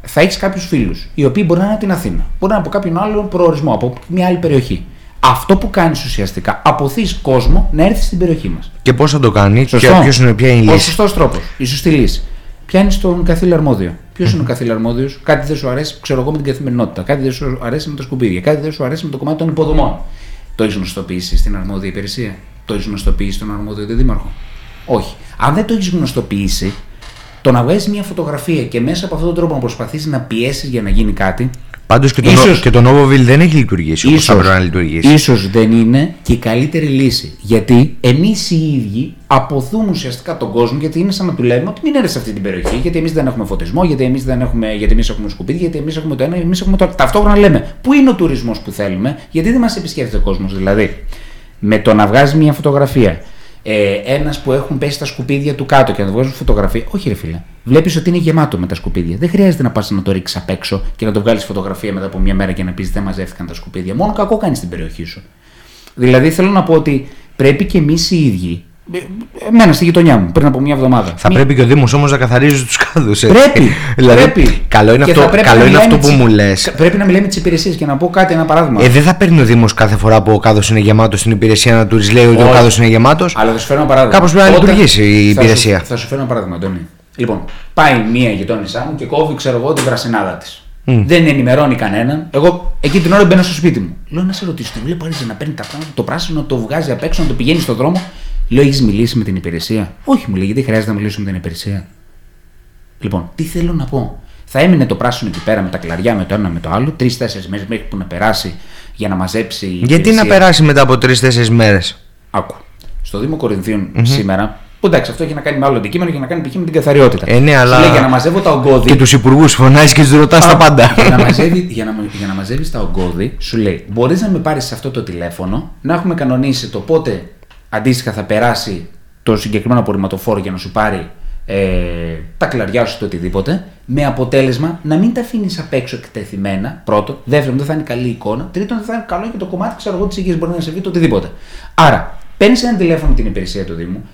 θα έχεις κάποιους φίλους οι οποίοι μπορεί να είναι από την Αθήνα, μπορεί να είναι από κάποιον άλλο προορισμό, από μια άλλη περιοχή. Αυτό που κάνεις ουσιαστικά, αποθείς κόσμο να έρθει στην περιοχή μας. Και πώς θα το κάνει, και Σωστό. ποιος είναι, ποια είναι η Ο λύση; σωστός τρόπος. Η σωστή λύση. Πιάνεις τον καθήλιο αρμόδιο. Ποιος είναι ο καθήλιο αρμόδιος, κάτι δεν σου αρέσει, ξέρω εγώ, με την καθημερινότητα. Κάτι δεν σου αρέσει με τα σκουπίδια. Κάτι δεν σου αρέσει με το κομμάτι των υποδομών. Το έχεις γνωστοποιήσει στην αρμόδια υπηρεσία; Το έχεις γνωστοποιήσει στον αρμόδιο δήμαρχο. Όχι. Αν δεν το έχεις γνωστοποιήσει, το να βγάζεις μια φωτογραφία και μέσα από αυτόν τον τρόπο να προσπαθήσεις να πιέσεις για να γίνει κάτι, Πάντως και, το Ίσως- Νο- και το Novoville δεν έχει λειτουργήσει όπως θα ίσως, πρέπει να λειτουργήσει. ίσως δεν είναι και η καλύτερη λύση. Γιατί εμείς οι ίδιοι αποθούμε ουσιαστικά τον κόσμο, γιατί είναι σαν να του λέμε ότι μην έρθει σε αυτή την περιοχή, γιατί εμείς δεν έχουμε φωτισμό, γιατί εμείς δεν έχουμε, γιατί εμείς έχουμε σκουπίδια, γιατί εμείς έχουμε το ένα, εμείς έχουμε το άλλο. Ταυτόχρονα λέμε πού είναι ο τουρισμός που θέλουμε, γιατί δεν μας επισκέφτεται ο κόσμος. Δηλαδή, με το να βγάζεις μια φωτογραφία, ε, ένας που έχουν πέσει τα σκουπίδια του κάτω και να του βγάζουν φωτογραφία. Όχι, ρε φίλε. Βλέπεις ότι είναι γεμάτο με τα σκουπίδια. Δεν χρειάζεται να πας να το ρίξεις απ' έξω και να το βγάλεις φωτογραφία μετά από μια μέρα και να πεις δεν μαζεύτηκαν τα σκουπίδια. Μόνο κακό κάνεις στην περιοχή σου. Δηλαδή θέλω να πω ότι πρέπει και εμείς οι ίδιοι. Ε, Εμένα στη γειτονιά μου πριν από μια εβδομάδα. Θα Μη- πρέπει και ο Δήμος όμως να καθαρίζει τους κάδους. Πρέπει. δηλαδή, πρέπει. Καλό είναι Και αυτό, θα πρέπει καλό να είναι μιλάμε αυτό που τις- μου λες. Πρέπει να μιλάμε τις υπηρεσίες και να πω κάτι, ένα παράδειγμα. Ε, δεν θα παίρνει ο Δήμος κάθε φορά που ο κάδος είναι γεμάτος στην υπηρεσία να του λέει ότι ο Όχι. κάδος είναι γεμάτος. Αλλά θα σου φέρω ένα παράδειγμα. Κάπως πρέπει να Όταν- λειτουργήσει η θα υπηρεσία. Σου, θα σου φέρω ένα παράδειγμα, Αντώνη. Λοιπόν, πάει μία γειτόνισά μου και κόβει, ξέρω εγώ, την πρασινάδα της. Δεν ενημερώνει κανέναν. Εγώ εκεί την ώρα μπαίνω στο σπίτι μου. Λέω να σε ρωτήσω, τη βλέπω άρεσε να παίρνει τα πράγματα, το πράσινο, το βγάζει απ' έξω, να το πηγαίνει στον δρόμο. Λέω, έχεις μιλήσει με την υπηρεσία; Όχι, μου λέει, γιατί χρειάζεται να μιλήσω με την υπηρεσία; Λοιπόν, τι θέλω να πω. Θα έμεινε το πράσινο εκεί πέρα με τα κλαριά, με το ένα με το άλλο, τρει-τέσσερι μέρες μέχρι που να περάσει για να μαζέψει. η Γιατί να υπηρεσία. περάσει μετά από τρει-τέσσερι μέρες; Άκου. Στο Δήμο Κορινθίων σήμερα, που εντάξει, αυτό έχει να κάνει με άλλο αντικείμενο και να κάνει π.χ. με την καθαριότητα. Ε, ναι, αλλά- Σου λέει για να μαζεύω τα ογκώδη. Και τους υπουργούς φωνάζει και τους ρωτάς τα πάντα. για, να μαζεύει, για, να, για να μαζεύεις τα ογκώδη, σου λέει: Μπορείς να με πάρεις σε αυτό το τηλέφωνο, να έχουμε κανονίσει το πότε αντίστοιχα θα περάσει το συγκεκριμένο απορριμματοφόρο για να σου πάρει ε, τα κλαριά σου ή το οτιδήποτε, με αποτέλεσμα να μην τα αφήνεις απ' έξω εκτεθειμένα. Πρώτον. Δεύτερον, δεν θα είναι καλή εικόνα. Τρίτον, δεν θα είναι καλό και το κομμάτι ξέρω εγώ της υγείας μπορεί να σε βγει το οτιδήποτε. Άρα, παίρνεις ένα τηλέφωνο την υπηρεσία του Δήμου,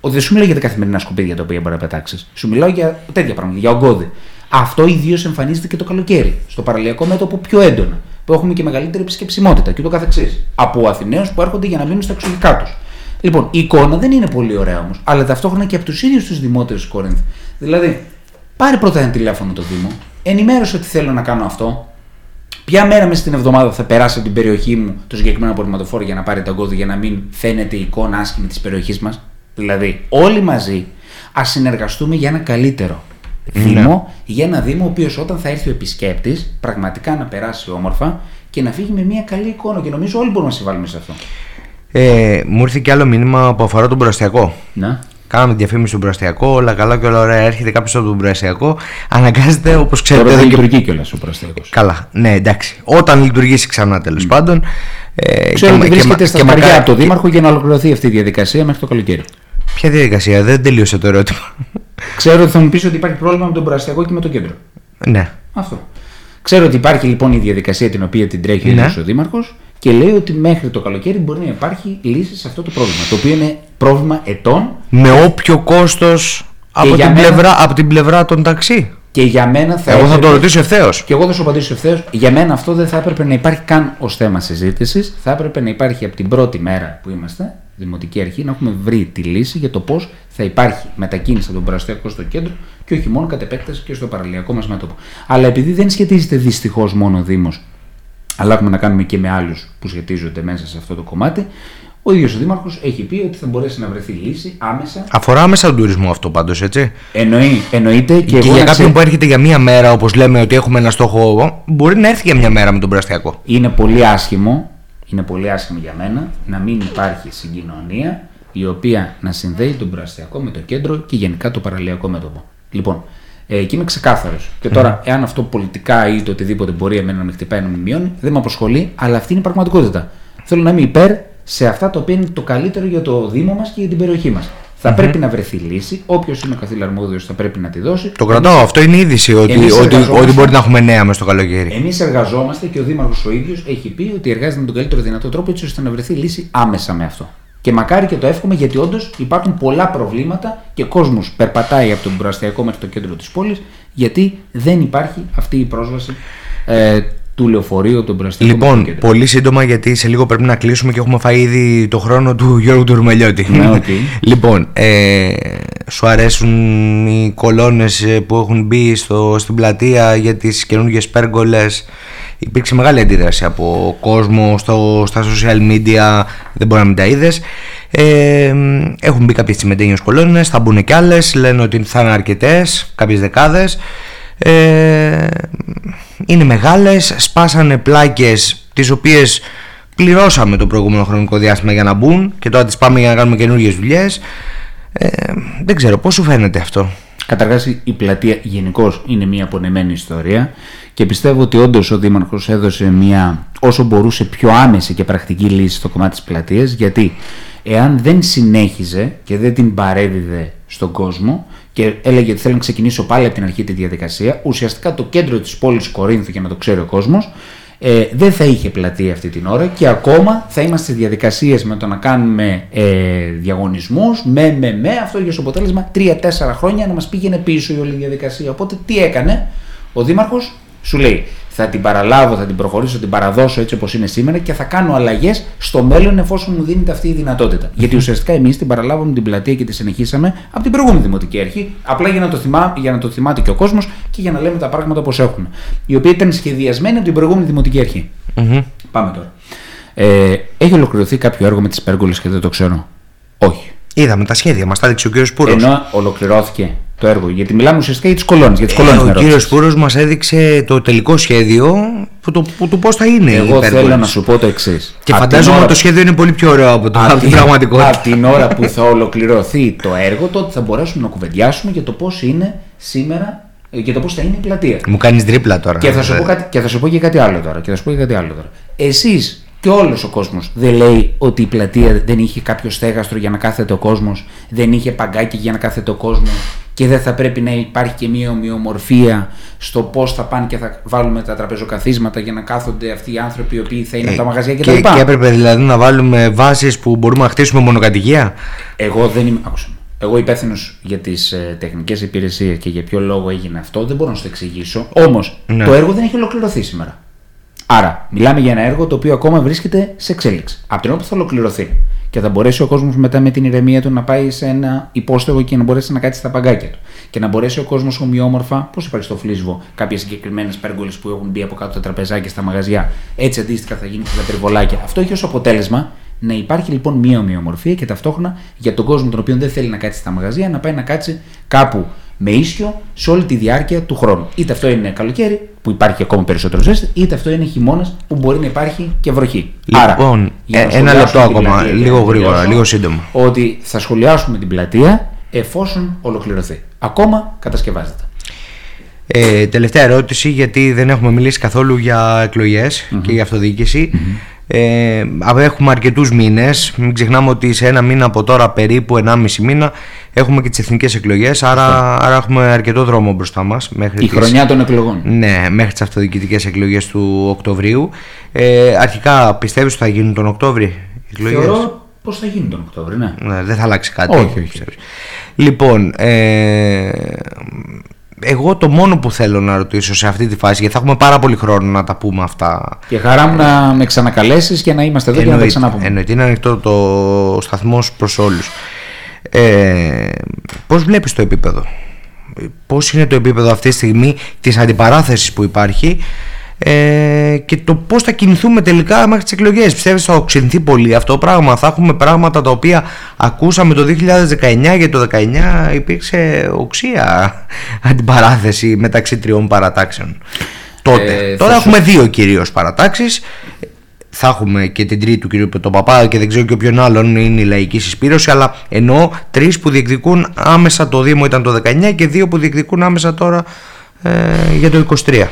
ο- δεν σου μιλάω για τα καθημερινά σκουπίδια τα οποία μπορεί να πετάξεις. Σου μιλάω για τέτοια πράγματα, για ογκώδη. Αυτό ιδίως εμφανίζεται και το καλοκαίρι, στο παραλιακό μέτωπο πιο έντονα, που έχουμε και μεγαλύτερη επισκεψιμότητα και το καθεξής. Από Αθηναίους που έρχονται για να μείνουν στα εξωτερικά τους. Λοιπόν, η εικόνα δεν είναι πολύ ωραία όμως, αλλά ταυτόχρονα και από τους ίδιους τους δημότερους της Κορίνθου. Δηλαδή, πάρε πρώτα ένα τηλέφωνο το Δήμο, ενημέρωσε ότι θέλω να κάνω αυτό, Ποια μέρα μέσα στην εβδομάδα θα περάσει από την περιοχή μου το συγκεκριμένο απορριμματοφόρο για να πάρει τα γκώδη για να μην φαίνεται η εικόνα άσχημη της περιοχής μας. Δηλαδή, όλοι μαζί ας συνεργαστούμε για ένα καλύτερο Δήμο, για ένα Δήμο ο οποίος όταν θα έρθει ο επισκέπτης πραγματικά να περάσει όμορφα και να φύγει με μια καλή εικόνα. Και νομίζω όλοι μπορούμε να συμβάλλουμε σε αυτό. Ε, μου ήρθε και άλλο μήνυμα που αφορά τον προαστιακό. Να. Κάναμε διαφήμιση στον προαστιακό, όλα καλά και όλα ωραία. Έρχεται κάποιος από τον προαστιακό, αναγκάζεται όπως Τώρα ξέρετε. δεν εδώ και- λειτουργεί κιόλας ο προστέκο. Καλά, ναι, εντάξει. Όταν λειτουργήσει ξανά τέλος πάντων. Ε, Ξέρω και- ότι και- βρίσκεται και στα σκαριά μακάρι- από το Δήμαρχο για να ολοκληρωθεί αυτή η διαδικασία μέχρι το καλοκαίρι. Ποια διαδικασία, δεν τελείωσε το ερώτημα. Ξέρω ότι θα μου πεις ότι υπάρχει πρόβλημα με τον Προαστιακό και με το κέντρο. ναι. Αυτό. Ξέρω ότι υπάρχει λοιπόν η διαδικασία την οποία την τρέχει ο Ναι. ίδιος ο Δήμαρχος και λέει ότι μέχρι το καλοκαίρι μπορεί να υπάρχει λύση σε αυτό το πρόβλημα. Το οποίο είναι πρόβλημα ετών Με όποιο κόστος από, για την μένα- πλευρά- από την πλευρά των ταξί. και για μένα θα. Εγώ θα το έπρεπε- ρωτήσω ευθέως. Και εγώ θα σου απαντήσω ευθέως. Για μένα αυτό δεν θα έπρεπε να υπάρχει καν ως θέμα συζήτησης. Θα έπρεπε να υπάρχει από την πρώτη μέρα που είμαστε, Δημοτική Αρχή, να έχουμε βρει τη λύση για το πώς θα υπάρχει μετακίνηση από τον Προαστιακό στο κέντρο και όχι μόνο κατ' επέκταση και στο παραλιακό μας μέτωπο. Αλλά επειδή δεν σχετίζεται δυστυχώς μόνο ο Δήμος, αλλά έχουμε να κάνουμε και με άλλους που σχετίζονται μέσα σε αυτό το κομμάτι, Ο ίδιος ο Δήμαρχος έχει πει ότι θα μπορέσει να βρεθεί λύση άμεσα. Αφορά άμεσα τον τουρισμό αυτό πάντως, έτσι. Εννοεί, εννοείται και, Και, εγώ για να κάποιον ξέρω- που έρχεται για μία μέρα, όπως λέμε ότι έχουμε ένα στόχο, μπορεί να έρθει για μία μέρα με τον Πραστιακό. είναι πολύ άσχημο, είναι πολύ άσχημο για μένα να μην υπάρχει συγκοινωνία η οποία να συνδέει τον προαστιακό με το κέντρο και γενικά το παραλιακό μέτωπο. Λοιπόν, ε, εκεί είμαι ξεκάθαρος. Και τώρα, εάν αυτό πολιτικά ή το οτιδήποτε μπορεί εμένα να με χτυπάει να με μειώνει, δεν με απασχολεί, αλλά αυτή είναι η πραγματικότητα. Θέλω να είμαι υπέρ σε αυτά τα οποία είναι το καλύτερο για το Δήμο μας και για την περιοχή μας. Θα πρέπει να βρεθεί λύση. Όποιος είναι ο καθήλ αρμόδιο θα πρέπει να τη δώσει. Το κρατάω. Αυτό είναι η είδηση ότι, εμείς ότι, εργαζόμαστε. ότι μπορεί να έχουμε νέα μες στο καλοκαίρι. Εμείς εργαζόμαστε και ο Δήμαρχος ο ίδιος έχει πει ότι εργάζεται με τον καλύτερο δυνατό τρόπο έτσι ώστε να βρεθεί λύση άμεσα με αυτό. Και μακάρι και το εύχομαι γιατί όντως υπάρχουν πολλά προβλήματα και κόσμος περπατάει από τον προαστιακό μέχρι το κέντρο της πόλης γιατί δεν υπάρχει αυτή η πρόσβαση ε, του λεωφορείου από τον προαστιακό μέχρι το Λοιπόν, κέντρο. πολύ σύντομα γιατί σε λίγο πρέπει να κλείσουμε και έχουμε φάει ήδη το χρόνο του Γιώργου Τουρμελιώτη. Ναι, οκ. λοιπόν, ε, σου αρέσουν οι κολόνες ε, που έχουν μπει στο, στην πλατεία για τις καινούργιες πέργολες; Υπήρξε μεγάλη αντίδραση από κόσμο στο, στα social media, δεν μπορεί να μην τα είδες. Ε, έχουν μπει κάποιες τσιμεντένιες κολόνες, θα μπουν και άλλες, λένε ότι θα είναι αρκετές, κάποιες δεκάδες. Ε, είναι μεγάλες, σπάσανε πλάκες τις οποίες πληρώσαμε το προηγούμενο χρονικό διάστημα για να μπουν και τώρα τις πάμε για να κάνουμε καινούργιες δουλειές. Ε, δεν ξέρω πώς σου φαίνεται αυτό; Καταρχάς η πλατεία γενικώς είναι μια απονεμένη ιστορία και πιστεύω ότι όντως ο Δήμαρχος έδωσε μια όσο μπορούσε πιο άμεση και πρακτική λύση στο κομμάτι της πλατείας γιατί εάν δεν συνέχιζε και δεν την παρέδιδε στον κόσμο και έλεγε ότι θέλω να ξεκινήσω πάλι από την αρχή τη διαδικασία, ουσιαστικά το κέντρο της πόλης Κορίνθου για να το ξέρει ο κόσμος ε, δεν θα είχε πλατεία αυτή την ώρα και ακόμα θα είμαστε σε διαδικασίες με το να κάνουμε ε, διαγωνισμούς, με, με, με, αυτό για στο αποτέλεσμα 3-4 χρόνια να μας πήγαινε πίσω η όλη διαδικασία. Οπότε τι έκανε, ο Δήμαρχος σου λέει θα την παραλάβω, θα την προχωρήσω, θα την παραδώσω έτσι όπως είναι σήμερα και θα κάνω αλλαγές στο μέλλον εφόσον μου δίνεται αυτή η δυνατότητα. Γιατί ουσιαστικά εμείς την παραλάβαμε την πλατεία και τη συνεχίσαμε από την προηγούμενη δημοτική αρχή, απλά για να το, θυμά, για να το θυμάται και ο κόσμος και για να λέμε τα πράγματα όπως έχουν. Η οποία ήταν σχεδιασμένη από την προηγούμενη δημοτική αρχή. Πάμε τώρα. Ε, έχει ολοκληρωθεί κάποιο έργο με τις πέργολες και δεν το ξέρω; Όχι. Είδαμε τα σχέδια, μας τα έδειξε ο κύριος Πούρος. Ενώ ολοκληρώθηκε το έργο. Γιατί μιλάμε ουσιαστικά για τις κολόνες. Για τις κολόνες Ε, με ο κύριος ρώτησες. Πούρος μας έδειξε το τελικό σχέδιο που το, που, του πώς θα είναι η Εγώ υπέρβολη. θέλω να σου πω το εξής. Και φαντάζομαι ότι το σχέδιο είναι πολύ πιο ωραίο από, το, από την πραγματικότητα. Από την ώρα που θα ολοκληρωθεί το έργο, τότε θα μπορέσουμε να κουβεντιάσουμε για το πώς είναι σήμερα ε, για το πώς θα είναι η πλατεία. Μου κάνεις τρίπλα τώρα. Και θα, σου Ε, πω κάτι, και θα σου πω και κάτι άλλο τώρα. Και θα σου πω και κάτι άλλο τώρα. Εσείς και όλος ο κόσμος δεν λέει ότι η πλατεία δεν είχε κάποιο στέγαστρο για να κάθεται ο κόσμος, δεν είχε παγκάκι για να κάθεται ο κόσμος; Και δεν θα πρέπει να υπάρχει και μια ομοιομορφία στο πώς θα πάνε και θα βάλουμε τα τραπεζοκαθίσματα για να κάθονται αυτοί οι άνθρωποι οι οποίοι θα είναι ε, από τα μαγαζιά και, κτλ. και έπρεπε δηλαδή να βάλουμε βάσεις που μπορούμε να χτίσουμε μονοκατοικία; Εγώ δεν είμαι. Άκουσα. με. Εγώ υπεύθυνος για τις ε, τεχνικές υπηρεσίες και για ποιο λόγο έγινε αυτό δεν μπορώ να σου το εξηγήσω. Όμως Ναι. το έργο δεν έχει ολοκληρωθεί σήμερα. Άρα, μιλάμε για ένα έργο το οποίο ακόμα βρίσκεται σε εξέλιξη. Από την ώρα που θα ολοκληρωθεί και θα μπορέσει ο κόσμος μετά με την ηρεμία του να πάει σε ένα υπόστεγο και να μπορέσει να κάτσει στα παγκάκια του. Και να μπορέσει ο κόσμος ομοιόμορφα, πώς υπάρχει στο φλίσβο, κάποιες συγκεκριμένες πέργολες που έχουν μπει από κάτω τα τραπεζάκια στα μαγαζιά. Έτσι αντίστοιχα θα γίνει και τα περιβολάκια. Αυτό έχει ως αποτέλεσμα να υπάρχει λοιπόν μία ομοιομορφία και ταυτόχρονα για τον κόσμο τον οποίο δεν θέλει να κάτσει στα μαγαζιά να πάει να κάτσει κάπου με ίσιο σε όλη τη διάρκεια του χρόνου. Είτε αυτό είναι καλοκαίρι που υπάρχει ακόμα περισσότερο ζέστη, είτε αυτό είναι χειμώνας που μπορεί να υπάρχει και βροχή. Λοιπόν, για να ε, ένα λεπτό σχολιάσουμε την ακόμα, πλατεία και λίγο να γρήγορα, τελειώσω, λίγο σύντομα. Ότι θα σχολιάσουμε την πλατεία εφόσον ολοκληρωθεί. Ακόμα κατασκευάζεται. Ε, τελευταία ερώτηση, γιατί δεν έχουμε μιλήσει καθόλου για εκλογες και για αυτοδιοίκηση. Ε, α, έχουμε αρκετούς μήνες, μην ξεχνάμε ότι σε ένα μήνα από τώρα περίπου 1,5 μήνα έχουμε και τις εθνικές εκλογές, άρα, άρα έχουμε αρκετό δρόμο μπροστά μας. Μέχρι Η τις- χρονιά των εκλογών. Ναι, μέχρι τις αυτοδιοικητικές εκλογές του Οκτωβρίου. Ε, αρχικά πιστεύεις ότι θα γίνουν τον Οκτώβρη οι εκλογές; Θεωρώ πως θα γίνει τον Οκτώβριο, ναι. Ναι, δεν θα αλλάξει κάτι. Όχι, όχι. πιστεύεις. Λοιπόν, ε, εγώ το μόνο που θέλω να ρωτήσω σε αυτή τη φάση, γιατί θα έχουμε πάρα πολύ χρόνο να τα πούμε αυτά. Και χαρά μου να με ξανακαλέσεις και να είμαστε εδώ και να τα ξαναπούμε. εννοείται, είναι ανοιχτό το σταθμός προς όλους. Ε, πώς βλέπεις το επίπεδο, πώς είναι το επίπεδο αυτή τη στιγμή της αντιπαράθεσης που υπάρχει; Ε, και το πώς θα κινηθούμε τελικά μέχρι τις εκλογές. Πιστεύεις θα οξυνθεί πολύ αυτό το πράγμα, θα έχουμε πράγματα τα οποία ακούσαμε το 2019 γιατί το 2019 υπήρξε οξία αντιπαράθεση μεταξύ τριών παρατάξεων. Τότε. Ε, Τώρα θα έχουμε δύο κυρίως παρατάξεις θα έχουμε και την τρίτη του κυρίου Πετοπαπά και δεν ξέρω και ποιον άλλον είναι η λαϊκή συσπήρωση, αλλά εννοώ τρεις που διεκδικούν άμεσα το Δήμο ήταν το 19 και δύο που διεκδικούν άμεσα τώρα ε, για το 23.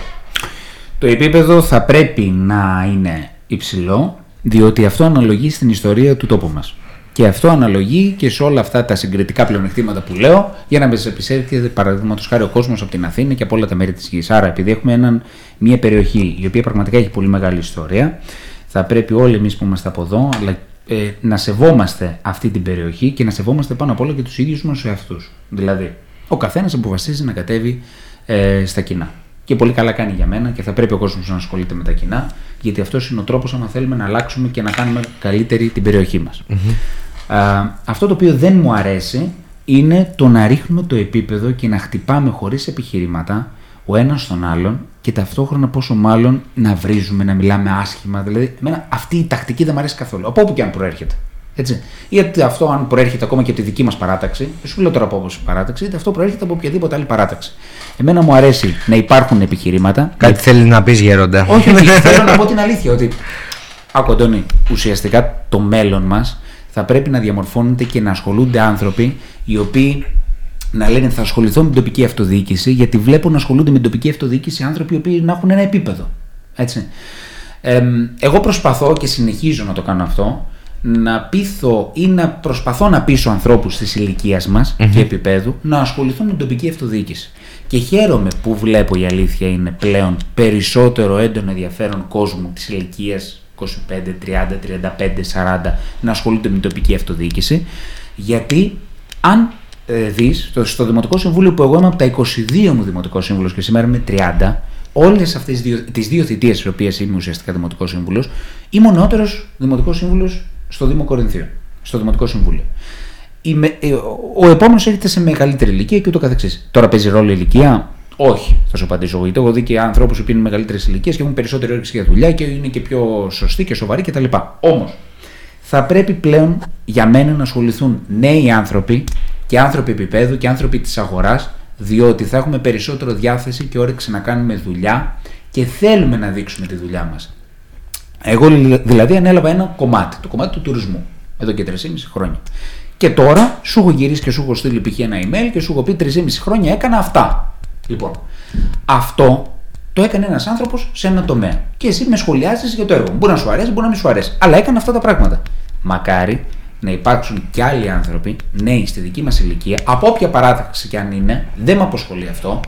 Το επίπεδο θα πρέπει να είναι υψηλό, διότι αυτό αναλογεί στην ιστορία του τόπου μας. Και αυτό αναλογεί και σε όλα αυτά τα συγκριτικά πλεονεκτήματα που λέω, για να μας επισέρχεται παραδείγματος χάρη ο κόσμος από την Αθήνα και από όλα τα μέρη της γης. Άρα, επειδή έχουμε έναν, μια περιοχή η οποία πραγματικά έχει πολύ μεγάλη ιστορία, θα πρέπει όλοι εμείς που είμαστε από εδώ αλλά, ε, να σεβόμαστε αυτή την περιοχή και να σεβόμαστε πάνω απ' όλα και τους ίδιους μας εαυτούς. Δηλαδή, ο καθένας αποφασίζει να κατέβει ε, στα κοινά. Και πολύ καλά κάνει για μένα και θα πρέπει ο κόσμος να ασχολείται με τα κοινά, γιατί αυτός είναι ο τρόπος αν θέλουμε να αλλάξουμε και να κάνουμε καλύτερη την περιοχή μας. αυτό το οποίο δεν μου αρέσει είναι το να ρίχνουμε το επίπεδο και να χτυπάμε χωρίς επιχειρήματα ο ένας στον άλλον και ταυτόχρονα πόσο μάλλον να βρίζουμε, να μιλάμε άσχημα. Δηλαδή, εμένα αυτή η τακτική δεν μου αρέσει καθόλου. Από όπου και αν προέρχεται. Έτσι. Είτε αυτό αν προέρχεται ακόμα και από τη δική μας παράταξη, δεν σου λέω τώρα από όπως παράταξη, είτε αυτό προέρχεται από οποιαδήποτε άλλη παράταξη. Εμένα μου αρέσει να υπάρχουν επιχειρήματα. Κάτι θέλεις να πεις, Γέροντα; Όχι, όχι. θέλω να πω την αλήθεια ότι. Άκου, ουσιαστικά το μέλλον μας θα πρέπει να διαμορφώνεται και να ασχολούνται άνθρωποι οι οποίοι να λένε θα ασχοληθώ με την τοπική αυτοδιοίκηση, γιατί βλέπω να ασχολούνται με την τοπική αυτοδιοίκηση άνθρωποι οι οποίοι να έχουν ένα επίπεδο. Έτσι. Ε, εγώ προσπαθώ και συνεχίζω να το κάνω αυτό, να πείθω ή να προσπαθώ να πείσω ανθρώπους της ηλικίας μας και επίπεδου να ασχοληθούν με την τοπική αυτοδιοίκηση. Και χαίρομαι που βλέπω η αλήθεια είναι πλέον περισσότερο έντονο ενδιαφέρον κόσμου της ηλικίας 25, 30, 35, 40 να ασχολούνται με την τοπική αυτοδιοίκηση. Γιατί αν ε, δεις στο, στο Δημοτικό Συμβούλιο που εγώ είμαι από τα 22 μου Δημοτικό Σύμβουλος και σήμερα είμαι 30, όλες αυτές τις δύο, τις δύο θητείες, στις οποίες είμαι ουσιαστικά Δημοτικός Σύμβουλος, είμαι ο νεότερος Δημοτικός Σύμβουλος στο Δήμο Κορινθίου, στο Δημοτικό Συμβούλιο. Είμαι, ε, ο επόμενος έρχεται σε μεγαλύτερη ηλικία και ούτω καθεξής. Τώρα παίζει ρόλο η ηλικία; Όχι, θα σου απαντήσω εγώ. Γιατί έχω δει και ανθρώπους που είναι μεγαλύτερες ηλικίες και έχουν περισσότερη όρεξη για δουλειά και είναι και πιο σωστοί και σοβαροί κτλ. Όμως, θα πρέπει πλέον για μένα να ασχοληθούν νέοι άνθρωποι και άνθρωποι επίπεδου και άνθρωποι της αγοράς διότι θα έχουμε περισσότερο διάθεση και όρεξη να κάνουμε δουλειά και θέλουμε να δείξουμε τη δουλειά μας. Εγώ δηλαδή ανέλαβα ένα κομμάτι, το κομμάτι του τουρισμού, εδώ και 3,5 χρόνια. Και τώρα σου έχω γυρίσει και σου έχω στείλει π.χ. ένα email και σου έχω πει 3,5 χρόνια έκανα αυτά. Λοιπόν, αυτό το έκανε ένας άνθρωπος σε ένα τομέα. Και εσύ με σχολιάζεις για το έργο. Μπορεί να σου αρέσει, μπορεί να μην σου αρέσει. Αλλά έκανα αυτά τα πράγματα. Μακάρι να υπάρξουν και άλλοι άνθρωποι, νέοι στη δική μας ηλικία, από όποια παράταξη και αν είναι, δεν με αποσχολεί αυτό,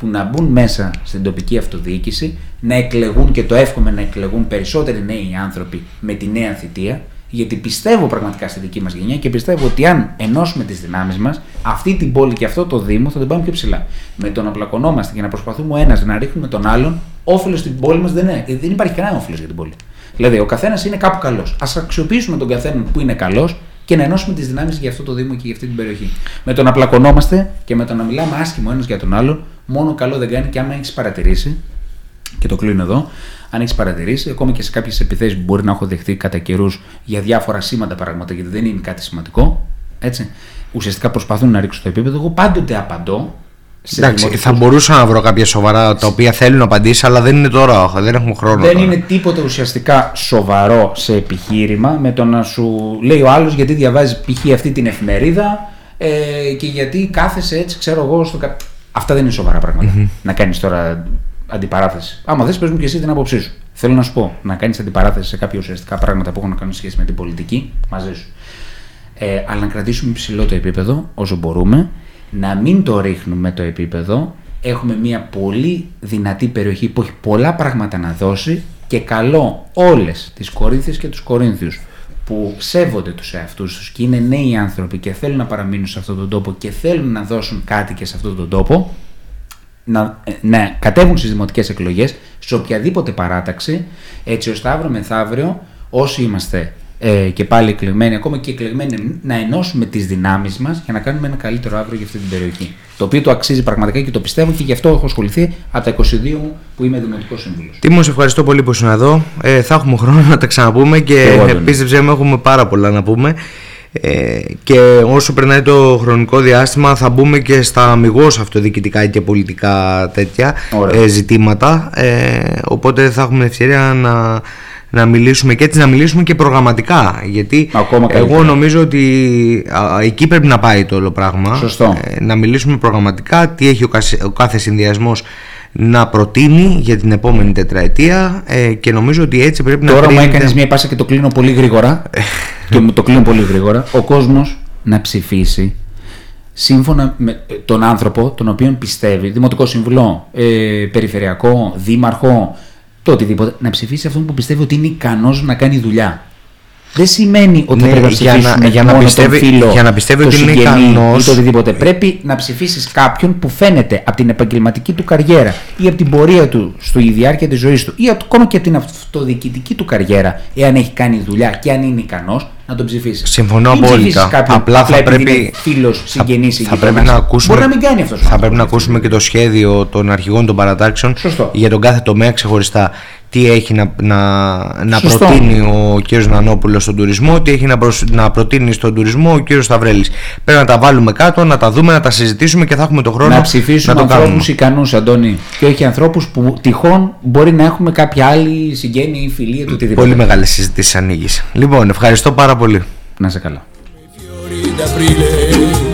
που να μπουν μέσα στην τοπική αυτοδιοίκηση, να εκλεγούν και το εύχομαι να εκλεγούν περισσότεροι νέοι άνθρωποι με τη νέα θητεία, γιατί πιστεύω πραγματικά στη δική μας γενιά και πιστεύω ότι αν ενώσουμε τις δυνάμεις μας, αυτή την πόλη και αυτό το Δήμο θα την πάμε πιο ψηλά. Με το να πλακωνόμαστε και να προσπαθούμε ο ένας να ρίχνουμε τον άλλον, όφελος στην πόλη μας δεν, είναι. δεν υπάρχει κανένα όφελος για την πόλη. Δηλαδή, ο καθένας είναι κάπου καλός. Α αξιοποιήσουμε τον καθένα που είναι καλός και να ενώσουμε τις δυνάμεις για αυτό το Δήμο και για αυτή την περιοχή. Με το να πλακωνόμαστε και με το να μιλάμε άσχημο ένας για τον άλλον, μόνο καλό δεν κάνει και άμα έχεις παρατηρήσει, και το κλείνω εδώ, αν έχεις παρατηρήσει, ακόμη και σε κάποιες επιθέσεις που μπορεί να έχω δεχθεί κατά καιρούς για διάφορα σήματα πράγματα, γιατί δεν είναι κάτι σημαντικό, έτσι, ουσιαστικά προσπαθούν να ρίξουν το επίπεδο. Εγώ πάντοτε απαντώ Εντάξει, θα μπορούσα να βρω κάποια σοβαρά τα οποία θέλουν να απαντήσει, αλλά δεν είναι τώρα, δεν έχουμε χρόνο. Δεν τώρα. είναι τίποτε ουσιαστικά σοβαρό σε επιχείρημα με το να σου λέει ο άλλος γιατί διαβάζει π.χ. αυτή την εφημερίδα ε, και γιατί κάθεσαι έτσι, ξέρω εγώ. Στο... Αυτά δεν είναι σοβαρά Να κάνεις τώρα αντιπαράθεση. Άμα θες, πες μου και εσύ την άποψή σου. Θέλω να σου πω να κάνεις αντιπαράθεση σε κάποια ουσιαστικά πράγματα που έχουν να κάνουν σχέση με την πολιτική μαζί σου. Ε, αλλά να κρατήσουμε υψηλό το επίπεδο όσο μπορούμε να μην το ρίχνουμε το επίπεδο. Έχουμε μια πολύ δυνατή περιοχή που έχει πολλά πράγματα να δώσει και καλό όλες τις Κορίνθιες και τους Κορίνθιους που σέβονται τους εαυτούς τους και είναι νέοι άνθρωποι και θέλουν να παραμείνουν σε αυτόν τον τόπο και θέλουν να δώσουν κάτι και σε αυτόν τον τόπο να, να κατέβουν στις δημοτικές εκλογές σε οποιαδήποτε παράταξη έτσι ώστε αύριο μεθαύριο όσοι είμαστε ε, και πάλι εκλεγμένοι, ακόμα και εκλεγμένοι, να ενώσουμε τις δυνάμεις μας για να κάνουμε ένα καλύτερο αύριο για αυτή την περιοχή. Το οποίο το αξίζει πραγματικά και το πιστεύω και γι' αυτό έχω ασχοληθεί από τα 22 μου που είμαι Δημοτικός Σύμβουλος. Τίμω, σε ευχαριστώ πολύ που ήσουν εδώ. Ε, θα έχουμε χρόνο να τα ξαναπούμε και, Και εγώ, πίστεψέ με, έχουμε πάρα πολλά να πούμε. Ε, και όσο περνάει το χρονικό διάστημα θα μπούμε και στα αμυγός αυτοδιοικητικά και πολιτικά τέτοια Ωραία. ε, ζητήματα ε, οπότε θα έχουμε ευκαιρία να, να μιλήσουμε και έτσι να μιλήσουμε και προγραμματικά γιατί Ακόμα εγώ καλύτερα. νομίζω ότι α, εκεί πρέπει να πάει το όλο πράγμα Σωστό. Ε, να μιλήσουμε προγραμματικά τι έχει ο, κασε- ο κάθε συνδυασμός να προτείνει για την επόμενη τετραετία ε, και νομίζω ότι έτσι πρέπει να Τώρα μου κρίνεται- έκανες μια πάσα και το κλείνω πολύ γρήγορα. και μου το κλείνω πολύ γρήγορα. Ο κόσμος να ψηφίσει σύμφωνα με ε, τον άνθρωπο τον οποίο πιστεύει, Δημοτικό Συμβουλό, ε, Περιφερειακό, Δήμαρχο, το οτιδήποτε, να ψηφίσει αυτόν που πιστεύει ότι είναι ικανός να κάνει δουλειά. Δεν σημαίνει ότι Ναι, πρέπει να για να- ψηφίσουμε για να μόνο πιστεύει- τον φίλο, για να πιστεύει το ότι είναι συγγενή ικανός. ή το οτιδήποτε. Πρέπει να ψηφίσεις κάποιον που φαίνεται από την επαγγελματική του καριέρα ή από την πορεία του στη διάρκεια της ζωής του ή ακόμα και από την αυτοδιοικητική του καριέρα, εάν έχει κάνει δουλειά και αν είναι ικανός, να τον ψηφίσεις. Συμφωνώ Μην ψηφίσεις απόλυτα. Κάποιον, Απλά θα επειδή πρέπει- είναι φίλος, συγγενής, θα γείτονας. πρέπει να ακούσουμε, Μπορεί να μην κάνει αυτός. θα πρέπει να ακούσουμε και το σχέδιο των αρχηγών των παρατάξεων Σωστό. για τον κάθε τομέα ξεχωριστά. Τι έχει να, να, να Σωστό. προτείνει ο κ. Νανόπουλος στον τουρισμό, τι έχει να, προσ- να προτείνει στον τουρισμό ο κ. Σταυρέλης. Πρέπει να τα βάλουμε κάτω, να τα δούμε, να τα συζητήσουμε και θα έχουμε το χρόνο Να ψηφίσουμε να το κάνουμε. ανθρώπους ικανούς, Αντώνη. Και όχι ανθρώπους που τυχόν μπορεί να έχουμε κάποια άλλη συγγένεια ή φιλία του οτιδήποτε. Πολύ μεγάλη συζήτηση ανοίγεις. Λοιπόν, ευχαριστώ πάρα πολύ. Να σε καλά. fiori d'aprile